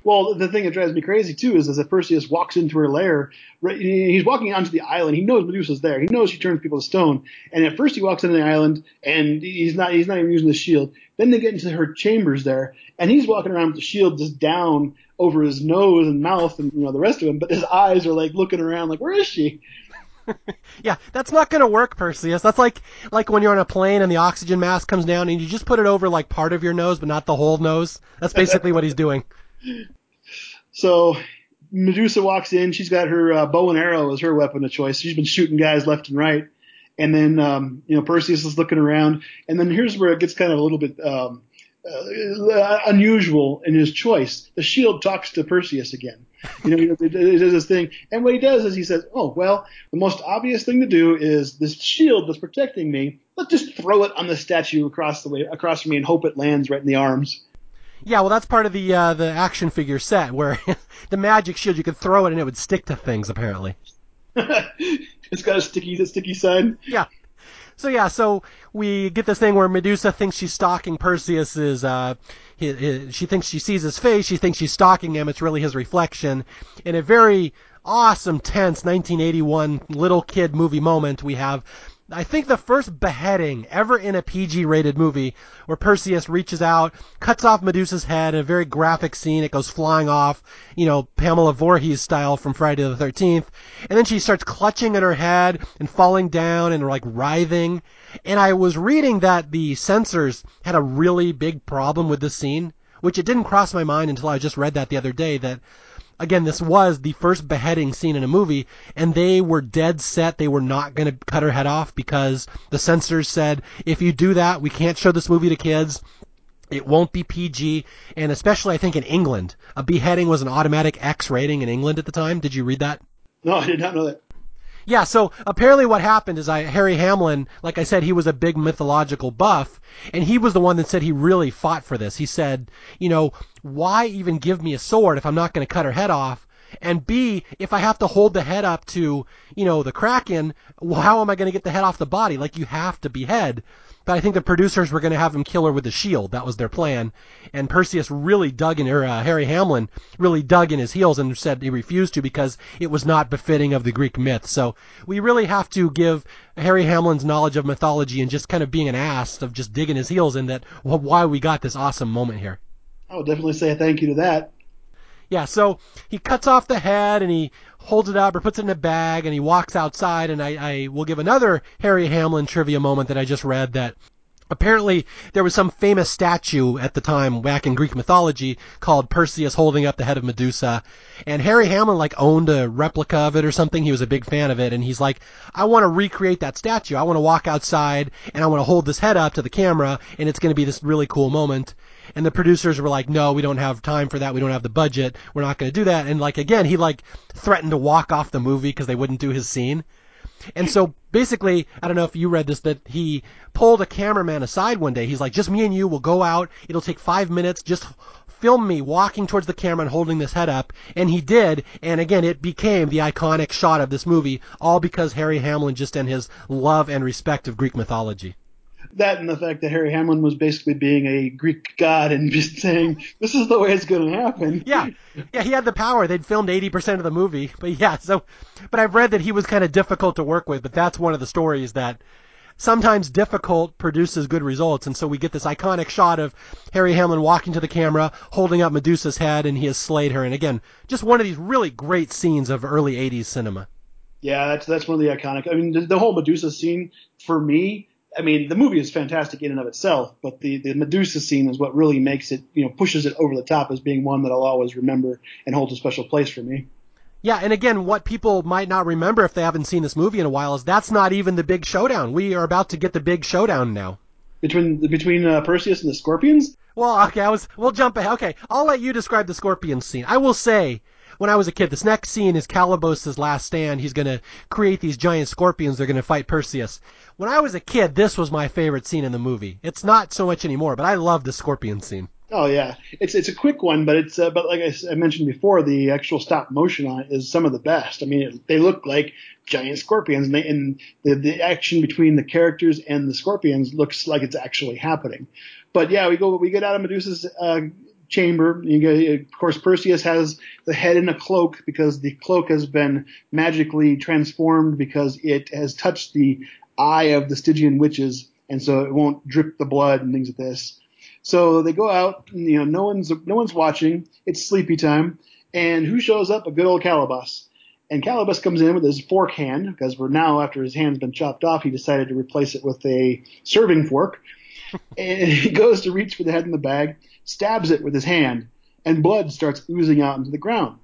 B: Well, the thing that drives me crazy too is as that Perseus walks into her lair, right, he's walking onto the island. He knows Medusa's there. He knows she turns people to stone. And at first he walks into the island and he's not he's not even using the shield. Then they get into her chambers there, and he's walking around with the shield just down over his nose and mouth and you know the rest of him. But his eyes are like looking around, like where is she?
A: Yeah, that's not gonna work, Perseus. That's like like when you're on a plane and the oxygen mask comes down and you just put it over like part of your nose but not the whole nose. That's basically what he's doing.
B: So Medusa walks in. She's got her uh, bow and arrow as her weapon of choice. She's been shooting guys left and right. And then, um, you know, Perseus is looking around. And then here's where it gets kind of a little bit um, uh, unusual in his choice. The shield talks to Perseus again. You know, it, does this thing. And what he does is he says, oh, well, the most obvious thing to do is this shield that's protecting me, let's just throw it on the statue across the way, across from me and hope it lands right in the arms.
A: Yeah, well that's part of the uh, the action figure set where the magic shield you could throw it and it would stick to things apparently.
B: it's got a sticky, a sticky side.
A: Yeah. So yeah, so we get this thing where Medusa thinks she's stalking Perseus's. Uh, his, his, she thinks she sees his face. She thinks she's stalking him. It's really his reflection. In a very awesome, tense 1981 little kid movie moment, we have. I think the first beheading ever in a PG-rated movie, where Perseus reaches out, cuts off Medusa's head in a very graphic scene. It goes flying off, you know, Pamela Voorhees style from Friday the 13th, and then she starts clutching at her head and falling down and like writhing. And I was reading that the censors had a really big problem with this scene, which it didn't cross my mind until I just read that the other day that again, this was the first beheading scene in a movie, and they were dead set they were not going to cut her head off because the censors said, if you do that, we can't show this movie to kids. It won't be PG, and especially I think in England, a beheading was an automatic X rating in England at the time. Did you read that?
B: No, I did not know that.
A: Yeah, so apparently what happened is I Harry Hamlin, like I said, he was a big mythological buff, and he was the one that said he really fought for this. He said, you know, why even give me a sword if I'm not going to cut her head off? And B, if I have to hold the head up to, you know, the Kraken, well, how am I going to get the head off the body? Like you have to behead. But I think the producers were going to have him kill her with a shield. That was their plan. And Perseus really dug in, or uh, Harry Hamlin really dug in his heels and said he refused to because it was not befitting of the Greek myth. So we really have to give Harry Hamlin's knowledge of mythology and just kind of being an ass of just digging his heels in that why we got this awesome moment here.
B: I would definitely say thank you to that.
A: Yeah, so he cuts off the head and he holds it up or puts it in a bag and he walks outside and I, I will give another Harry Hamlin trivia moment that I just read that apparently there was some famous statue at the time back in Greek mythology called Perseus holding up the head of Medusa. And Harry Hamlin like owned a replica of it or something. He was a big fan of it. And he's like I want to recreate that statue. I want to walk outside and I want to hold this head up to the camera and it's going to be this really cool moment and the producers were like, no, we don't have time for that. We don't have the budget. We're not going to do that. And like, again, he like threatened to walk off the movie because they wouldn't do his scene. And so basically, I don't know if you read this, that he pulled a cameraman aside one day. He's like, just me and you We'll go out. It'll take five minutes. Just film me walking towards the camera and holding this head up. And he did. And again, it became the iconic shot of this movie, all because Harry Hamlin just and his love and respect of Greek mythology.
B: That and the fact that Harry Hamlin was basically being a Greek god and just saying, "This is the way it's going to happen."
A: Yeah, yeah, he had the power. They'd filmed eighty percent of the movie, but yeah. So, but I've read that he was kind of difficult to work with. But that's one of the stories that sometimes difficult produces good results. And so we get this iconic shot of Harry Hamlin walking to the camera, holding up Medusa's head, and he has slayed her. And again, just one of these really great scenes of early '80s cinema.
B: Yeah, that's that's one of the iconic. I mean, the, the whole Medusa scene for me I mean, the movie is fantastic in and of itself, but the, the Medusa scene is what really makes it, you know, pushes it over the top as being one that I'll always remember and holds a special place for me.
A: Yeah, and again, what people might not remember if they haven't seen this movie in a while is that's not even the big showdown. We are about to get the big showdown now.
B: Between between uh, Perseus and the Scorpions.
A: Well, okay, I was. We'll jump ahead. Okay, I'll let you describe the Scorpion scene. I will say when I was a kid, this next scene is Calibos' last stand. He's going to create these giant scorpions. They're going to fight Perseus. When I was a kid, this was my favorite scene in the movie. It's not so much anymore, but I love the scorpion scene.
B: Oh yeah, it's it's a quick one, but it's uh, but like I, I, mentioned before, the actual stop motion on it is some of the best. I mean, it, they look like giant scorpions, and, they, and the the action between the characters and the scorpions looks like it's actually happening. But yeah, we go we get out of Medusa's uh, chamber. Get, of course, Perseus has the head in a cloak because the cloak has been magically transformed because it has touched the eye of the Stygian witches, and so it won't drip the blood and things like this. So they go out. You know, no one's no one's watching. It's sleepy time, and who shows up? A good old Calibos. And Calibos comes in with his fork hand because we're now after his hand's been chopped off, he decided to replace it with a serving fork. and he goes to reach for the head in the bag, stabs it with his hand, and blood starts oozing out into the ground.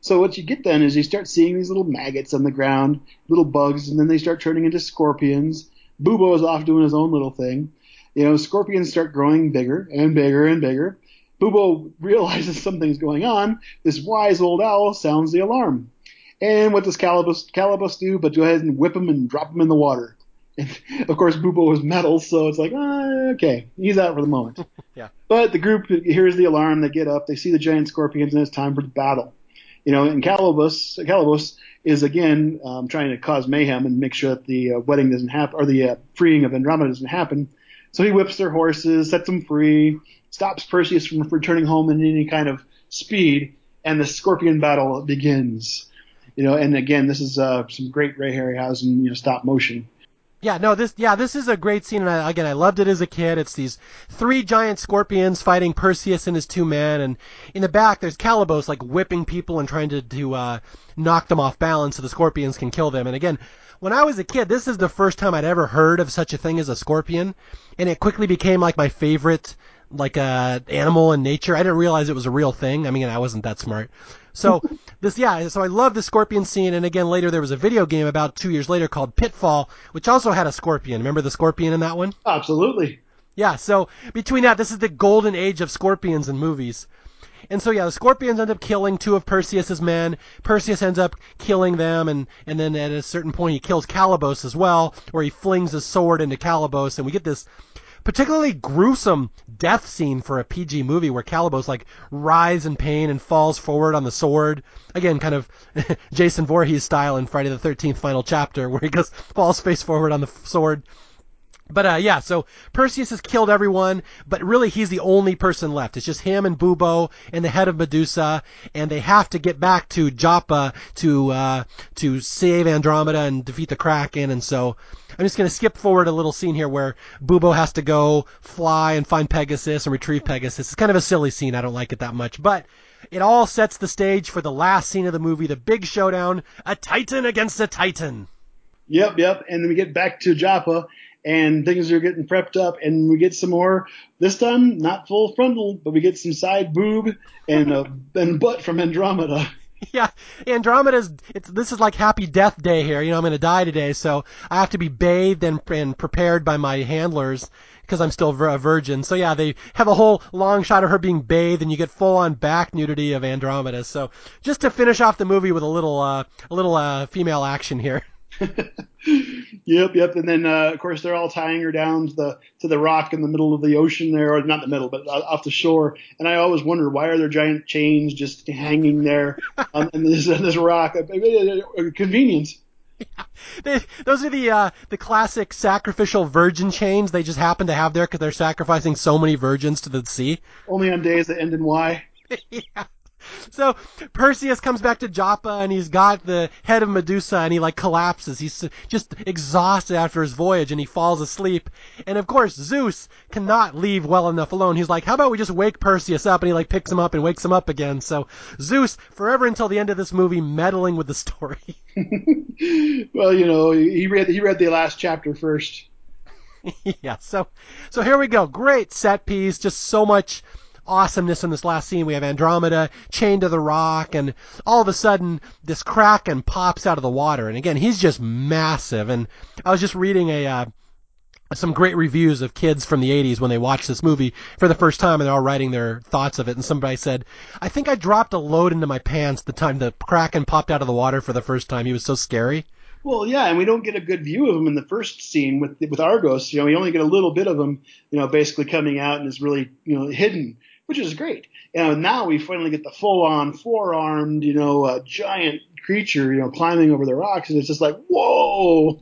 B: So what you get then is you start seeing these little maggots on the ground, little bugs, and then they start turning into scorpions. Bubo is off doing his own little thing. You know, scorpions start growing bigger and bigger and bigger. Bubo realizes something's going on. This wise old owl sounds the alarm. And what does Calibos, Calibos do but go ahead and whip him and drop him in the water? of course, Bubo was metal, so it's like, ah, okay, he's out for the moment.
A: yeah.
B: But the group hears the alarm. They get up. They see the giant scorpions, and it's time for the battle. You know, and Calibos, Calibos is again um, trying to cause mayhem and make sure that the uh, wedding doesn't happen or the uh, freeing of Andromeda doesn't happen. So he whips their horses, sets them free, stops Perseus from returning home in any kind of speed, and the scorpion battle begins. You know, and again, this is uh, some great Ray Harryhausen, you know, stop motion.
A: Yeah, no, this yeah, this is a great scene, and I, again, I loved it as a kid. It's these three giant scorpions fighting Perseus and his two men, and in the back there's Calibos like whipping people and trying to to uh, knock them off balance so the scorpions can kill them. And again, when I was a kid, this is the first time I'd ever heard of such a thing as a scorpion, and it quickly became like my favorite like a uh, animal in nature. I didn't realize it was a real thing. I mean, I wasn't that smart. So this, yeah, so I love the scorpion scene. And again, later there was a video game about two years later called Pitfall, which also had a scorpion. Remember the scorpion in that one?
B: Absolutely.
A: Yeah. So between that, this is the golden age of scorpions in movies. And so yeah, the scorpions end up killing two of Perseus's men. Perseus ends up killing them, and and then at a certain point he kills Calibos as well, where he flings his sword into Calibos, and we get this particularly gruesome death scene for a PG movie where Calibos like writhes in pain and falls forward on the sword. Again, kind of Jason Voorhees style in Friday the 13th final chapter where he goes falls face forward on the sword. But uh, yeah, so Perseus has killed everyone, but really he's the only person left. It's just him and Bubo and the head of Medusa, and they have to get back to Joppa to uh, to save Andromeda and defeat the Kraken. And so I'm just going to skip forward a little scene here where Bubo has to go fly and find Pegasus and retrieve Pegasus. It's kind of a silly scene. I don't like it that much, but it all sets the stage for the last scene of the movie, the big showdown, a Titan against a Titan.
B: Yep, yep. And then we get back to Joppa, and things are getting prepped up, and we get some more. This time, not full frontal, but we get some side boob and a and butt from Andromeda.
A: yeah, Andromeda's. It's this is like Happy Death Day here. You know, I'm going to die today, so I have to be bathed and, and prepared by my handlers because I'm still a virgin. So yeah, they have a whole long shot of her being bathed, and you get full on back nudity of Andromeda. So just to finish off the movie with a little uh, a little uh, female action here.
B: yep, yep. And then uh, of course they're all tying her down to the to the rock in the middle of the ocean there, or not the middle, but uh, off the shore. And I always wonder why are there giant chains just hanging there um, on this, on this rock? Uh, uh, convenience.
A: They, those are the uh, the classic sacrificial virgin chains they just happen to have there because they're sacrificing so many virgins to the sea.
B: Only on days that end in Y.
A: yeah. So Perseus comes back to Joppa and he's got the head of Medusa and he like collapses. He's just exhausted after his voyage and he falls asleep. And of course Zeus cannot leave well enough alone. He's like, how about we just wake Perseus up? And he like picks him up and wakes him up again. So Zeus forever until the end of this movie meddling with the story.
B: well, you know, he read he read the last chapter first.
A: yeah. So so here we go. Great set piece. Just so much awesomeness in this last scene. We have Andromeda chained to the rock, and all of a sudden, this kraken pops out of the water. And again, he's just massive. And I was just reading a. Uh, some great reviews of kids from the 80s when they watched this movie for the first time and they're all writing their thoughts of it. And somebody said, I think I dropped a load into my pants the time the Kraken popped out of the water for the first time. He was so scary.
B: Well, yeah, and we don't get a good view of him in the first scene with with Argos. You know, we only get a little bit of him, you know, basically coming out and is really, you know, hidden which is great. And now we finally get the full on four armed, you know, uh, giant creature, you know, climbing over the rocks, and it's just like, whoa.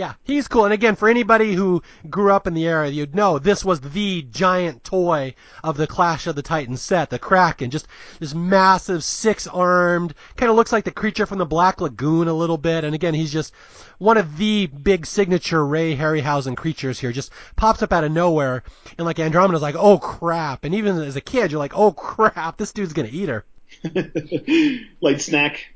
A: Yeah, he's cool. And again, for anybody who grew up in the era, you'd know this was the giant toy of the Clash of the Titans set, the Kraken. Just this massive six armed, kind of looks like the creature from the Black Lagoon a little bit. And again, he's just one of the big signature Ray Harryhausen creatures here. Just pops up out of nowhere. And like Andromeda's like, oh crap. And even as a kid, you're like, oh crap, this dude's gonna eat her.
B: Light snack.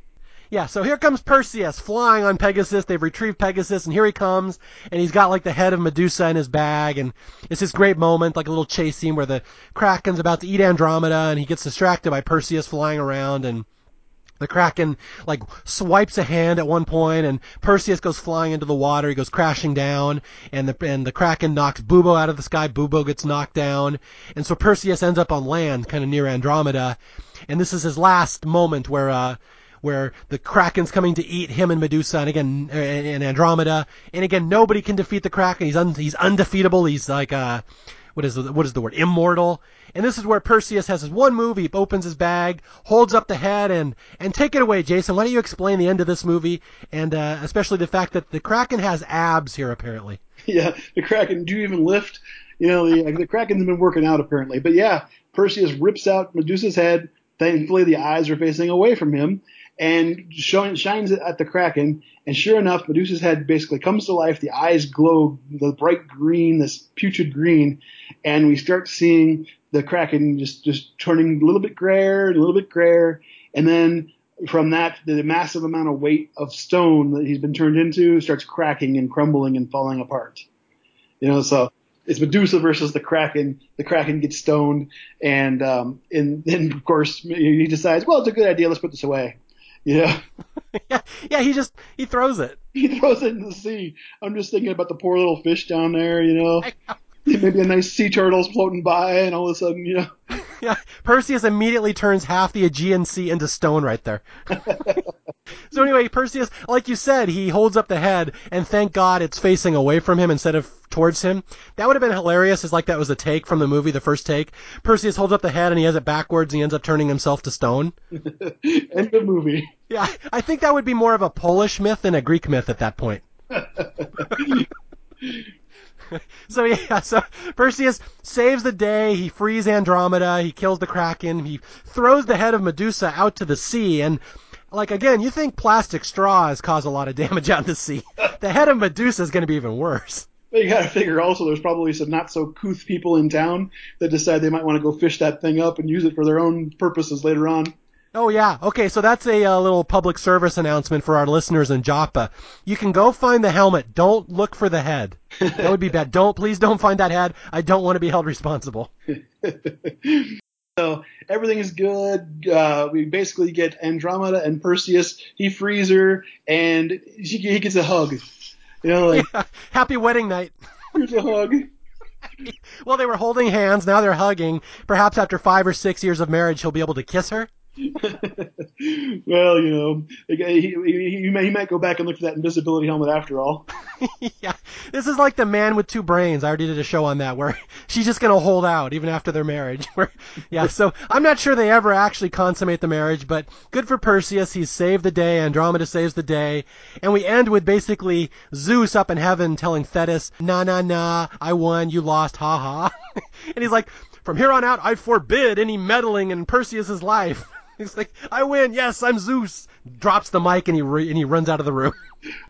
A: Yeah, so here comes Perseus flying on Pegasus. They've retrieved Pegasus, and here he comes, and he's got like the head of Medusa in his bag, and it's this great moment, like a little chase scene where the Kraken's about to eat Andromeda, and he gets distracted by Perseus flying around, and the Kraken like swipes a hand at one point, and Perseus goes flying into the water. He goes crashing down, and the and the Kraken knocks Bubo out of the sky. Bubo gets knocked down, and so Perseus ends up on land, kind of near Andromeda, and this is his last moment where uh, where the Kraken's coming to eat him and Medusa, and again and Andromeda, and again nobody can defeat the Kraken. He's un, he's undefeatable. He's like uh, what is the, what is the word? Immortal. And this is where Perseus has his one move. He opens his bag, holds up the head, and and take it away, Jason. Why don't you explain the end of this movie, and uh, especially the fact that the Kraken has abs here apparently.
B: Yeah, the Kraken do you even lift. You know, the, the Kraken's been working out apparently. But yeah, Perseus rips out Medusa's head. Thankfully, the eyes are facing away from him, and shines at the Kraken. And sure enough, Medusa's head basically comes to life. The eyes glow the bright green, this putrid green, and we start seeing the Kraken just just turning a little bit grayer, a little bit grayer, and then from that, the massive amount of weight of stone that he's been turned into starts cracking and crumbling and falling apart. You know, so it's Medusa versus the Kraken. The Kraken gets stoned, and um, and then of course he decides, well, it's a good idea. Let's put this away. Yeah.
A: yeah, yeah. He just he throws it.
B: He throws it in the sea. I'm just thinking about the poor little fish down there. You know, maybe a nice sea turtle's floating by, and all of a sudden, you know.
A: Yeah, Perseus immediately turns half the Aegean Sea into stone right there. so anyway, Perseus, like you said, he holds up the head, and thank God it's facing away from him instead of towards him. That would have been hilarious, as like that was a take from the movie, the first take. Perseus holds up the head, and he has it backwards, and he ends up turning himself to stone.
B: End of movie.
A: Yeah, I think that would be more of a Polish myth than a Greek myth at that point. so yeah, so Perseus saves the day. He frees Andromeda. He kills the Kraken. He throws the head of Medusa out to the sea. And like again, you think plastic straws cause a lot of damage out in the sea. The head of Medusa is going to be even worse.
B: But you got to figure also there's probably some not so couth people in town that decide they might want to go fish that thing up and use it for their own purposes later on.
A: Oh yeah. Okay, so that's a uh, little public service announcement for our listeners in Joppa. You can go find the helmet. Don't look for the head. That would be bad. Don't please don't find that head. I don't want to be held responsible.
B: so everything is good. Uh, we basically get Andromeda and Perseus. He frees her, and she, he gets a hug. You know, like
A: yeah. happy wedding night.
B: Here's a hug.
A: well, they were holding hands. Now they're hugging. Perhaps after five or six years of marriage, he'll be able to kiss her.
B: well, you know, he, he, he, may, he might go back and look for that invisibility helmet after all.
A: yeah, this is like the man with two brains. I already did a show on that where she's just gonna hold out even after their marriage. Where, yeah, so I'm not sure they ever actually consummate the marriage, but good for Perseus. He's saved the day. Andromeda saves the day, and we end with basically Zeus up in heaven telling Thetis, "Na na na, I won, you lost, ha ha," and he's like, "From here on out, I forbid any meddling in Perseus's life." He's like, I win. Yes, I'm Zeus. Drops the mic and he re- and he runs out of the room.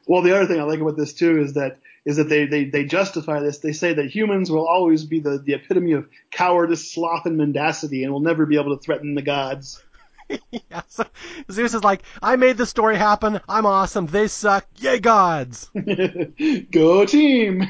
B: Well, the other thing I like about this too is that is that they, they, they justify this. They say that humans will always be the, the epitome of cowardice, sloth, and mendacity, and will never be able to threaten the gods.
A: yeah, so Zeus is like, I made the story happen. I'm awesome. They suck. Yay, gods!
B: Go team!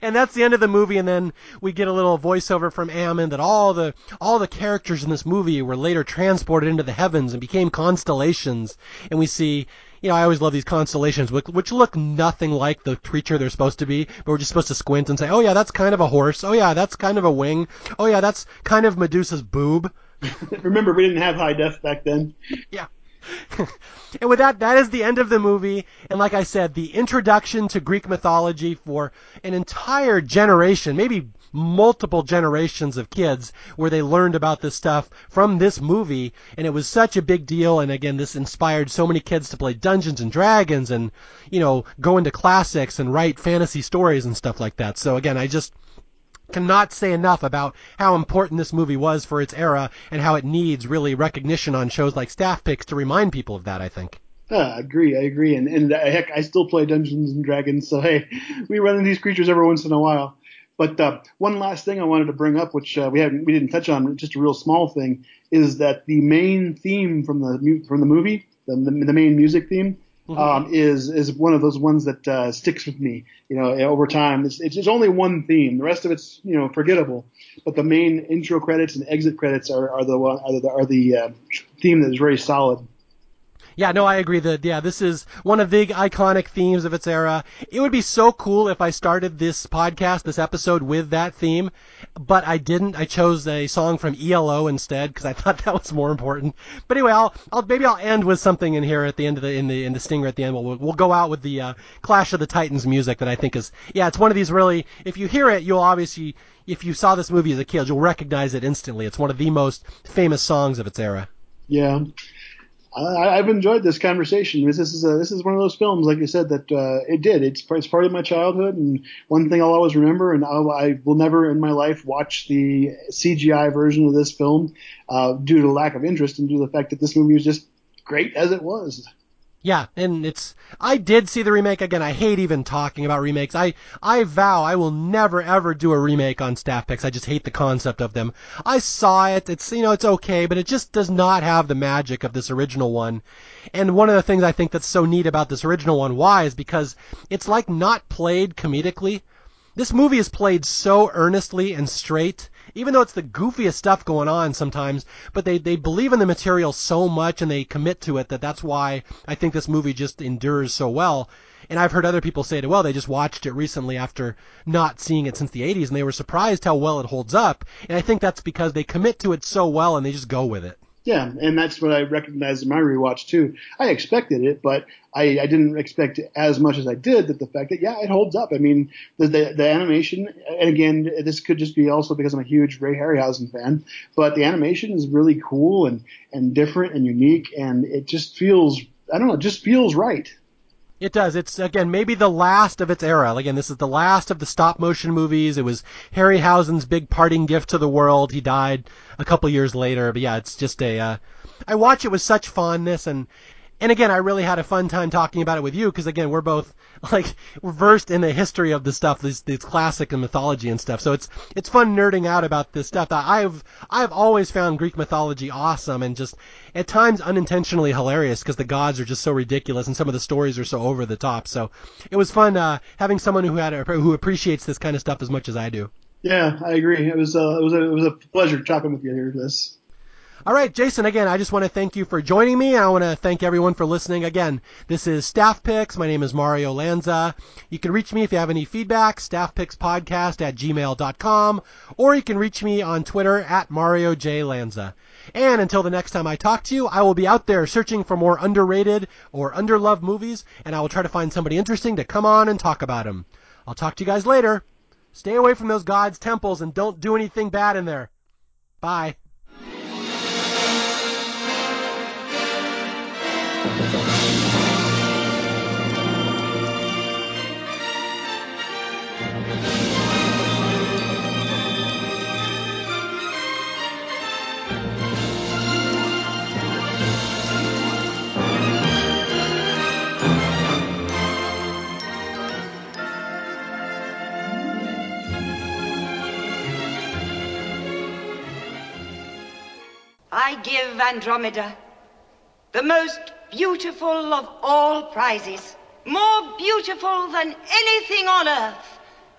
A: And that's the end of the movie. And then we get a little voiceover from Ammon that all the all the characters in this movie were later transported into the heavens and became constellations. And we see, you know, I always love these constellations, which, which look nothing like the creature they're supposed to be, but we're just supposed to squint and say, oh yeah, that's kind of a horse. Oh yeah, that's kind of a wing. Oh yeah, that's kind of Medusa's boob.
B: Remember, we didn't have high def back then.
A: Yeah. And with that, that is the end of the movie. And like I said, the introduction to Greek mythology for an entire generation, maybe multiple generations of kids where they learned about this stuff from this movie and it was such a big deal and again this inspired so many kids to play Dungeons and Dragons and you know go into classics and write fantasy stories and stuff like that. So again, I just cannot say enough about how important this movie was for its era and how it needs really recognition on shows like Staff Picks to remind people of that, I think.
B: I agree. I agree. And, and uh, heck, I still play Dungeons and Dragons, so hey, we run into these creatures every once in a while. But uh, one last thing I wanted to bring up, which uh, we haven't, we didn't touch on, just a real small thing, is that the main theme from the from the movie, the, the main music theme, mm-hmm. um, is is one of those ones that uh, sticks with me. You know, over time, it's, it's, only one theme. The rest of it's you know forgettable. But the main intro credits and exit credits are, are the are the, are the uh, theme that is very solid.
A: Yeah, no, I agree that yeah, this is one of the iconic themes of its era. It would be so cool if I started this podcast, this episode with that theme, but I didn't. I chose a song from ELO instead because I thought that was more important. But anyway, I'll, I'll maybe I'll end with something in here at the end of the in the in the stinger at the end. We'll we'll go out with the uh, Clash of the Titans music that I think is yeah, it's one of these really. If you hear it, you'll obviously if you saw this movie as a kid, you'll recognize it instantly. It's one of the most famous songs of its era.
B: Yeah. I, have enjoyed this conversation. This, is a, this is one of those films, like you said, that uh, it did. It's, it's part of my childhood, and one thing I'll always remember, and I'll, I will never in my life watch the CGI version of this film uh, due to lack of interest and due to the fact that this movie was just great as it was.
A: Yeah, and it's I did see the remake again. I hate even talking about remakes. I I vow I will never ever do a remake on staff picks. I just hate the concept of them. I saw it. It's you know it's okay, but it just does not have the magic of this original one. And one of the things I think that's so neat about this original one, why, is because it's like not played comedically. This movie is played so earnestly and straight even though it's the goofiest stuff going on sometimes, but they, they believe in the material so much and they commit to it that that's why I think this movie just endures so well. And I've heard other people say that, well, they just watched it recently after not seeing it since the 80s and they were surprised how well it holds up. And I think that's because they commit to it so well and they just go with it.
B: Yeah, and that's what I recognized in my rewatch too. I expected it, but I, I didn't expect as much as I did. That the fact that yeah, it holds up. I mean, the, the the animation, and again, this could just be also because I'm a huge Ray Harryhausen fan, but the animation is really cool and and different and unique, and it just feels I don't know, it just feels right.
A: It does. It's again maybe the last of its era. Again, this is the last of the stop motion movies. It was Harryhausen's big parting gift to the world. He died a couple years later, but yeah, it's just a. Uh, I watch it with such fondness, and and again, I really had a fun time talking about it with you because again, we're both like versed in the history of the stuff, these these classic and mythology and stuff. So it's it's fun nerding out about this stuff. I've I've always found Greek mythology awesome and just at times unintentionally hilarious because the gods are just so ridiculous and some of the stories are so over the top. So it was fun uh, having someone who had a, who appreciates this kind of stuff as much as I do.
B: Yeah, I agree. It was uh, it was a, it was a pleasure talking with you here. This.
A: All right, Jason, again, I just want to thank you for joining me. I want to thank everyone for listening. Again, this is Staff Picks. My name is Mario Lanza. You can reach me if you have any feedback, staffpickspodcast at gmail.com, or you can reach me on Twitter at Mario J. Lanza. And until the next time I talk to you, I will be out there searching for more underrated or underloved movies, and I will try to find somebody interesting to come on and talk about them. I'll talk to you guys later. Stay away from those gods' temples and don't do anything bad in there. Bye.
C: I give Andromeda the most beautiful of all prizes, more beautiful than anything on earth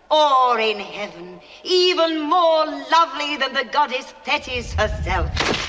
C: or in heaven, even more lovely than the goddess Thetis herself.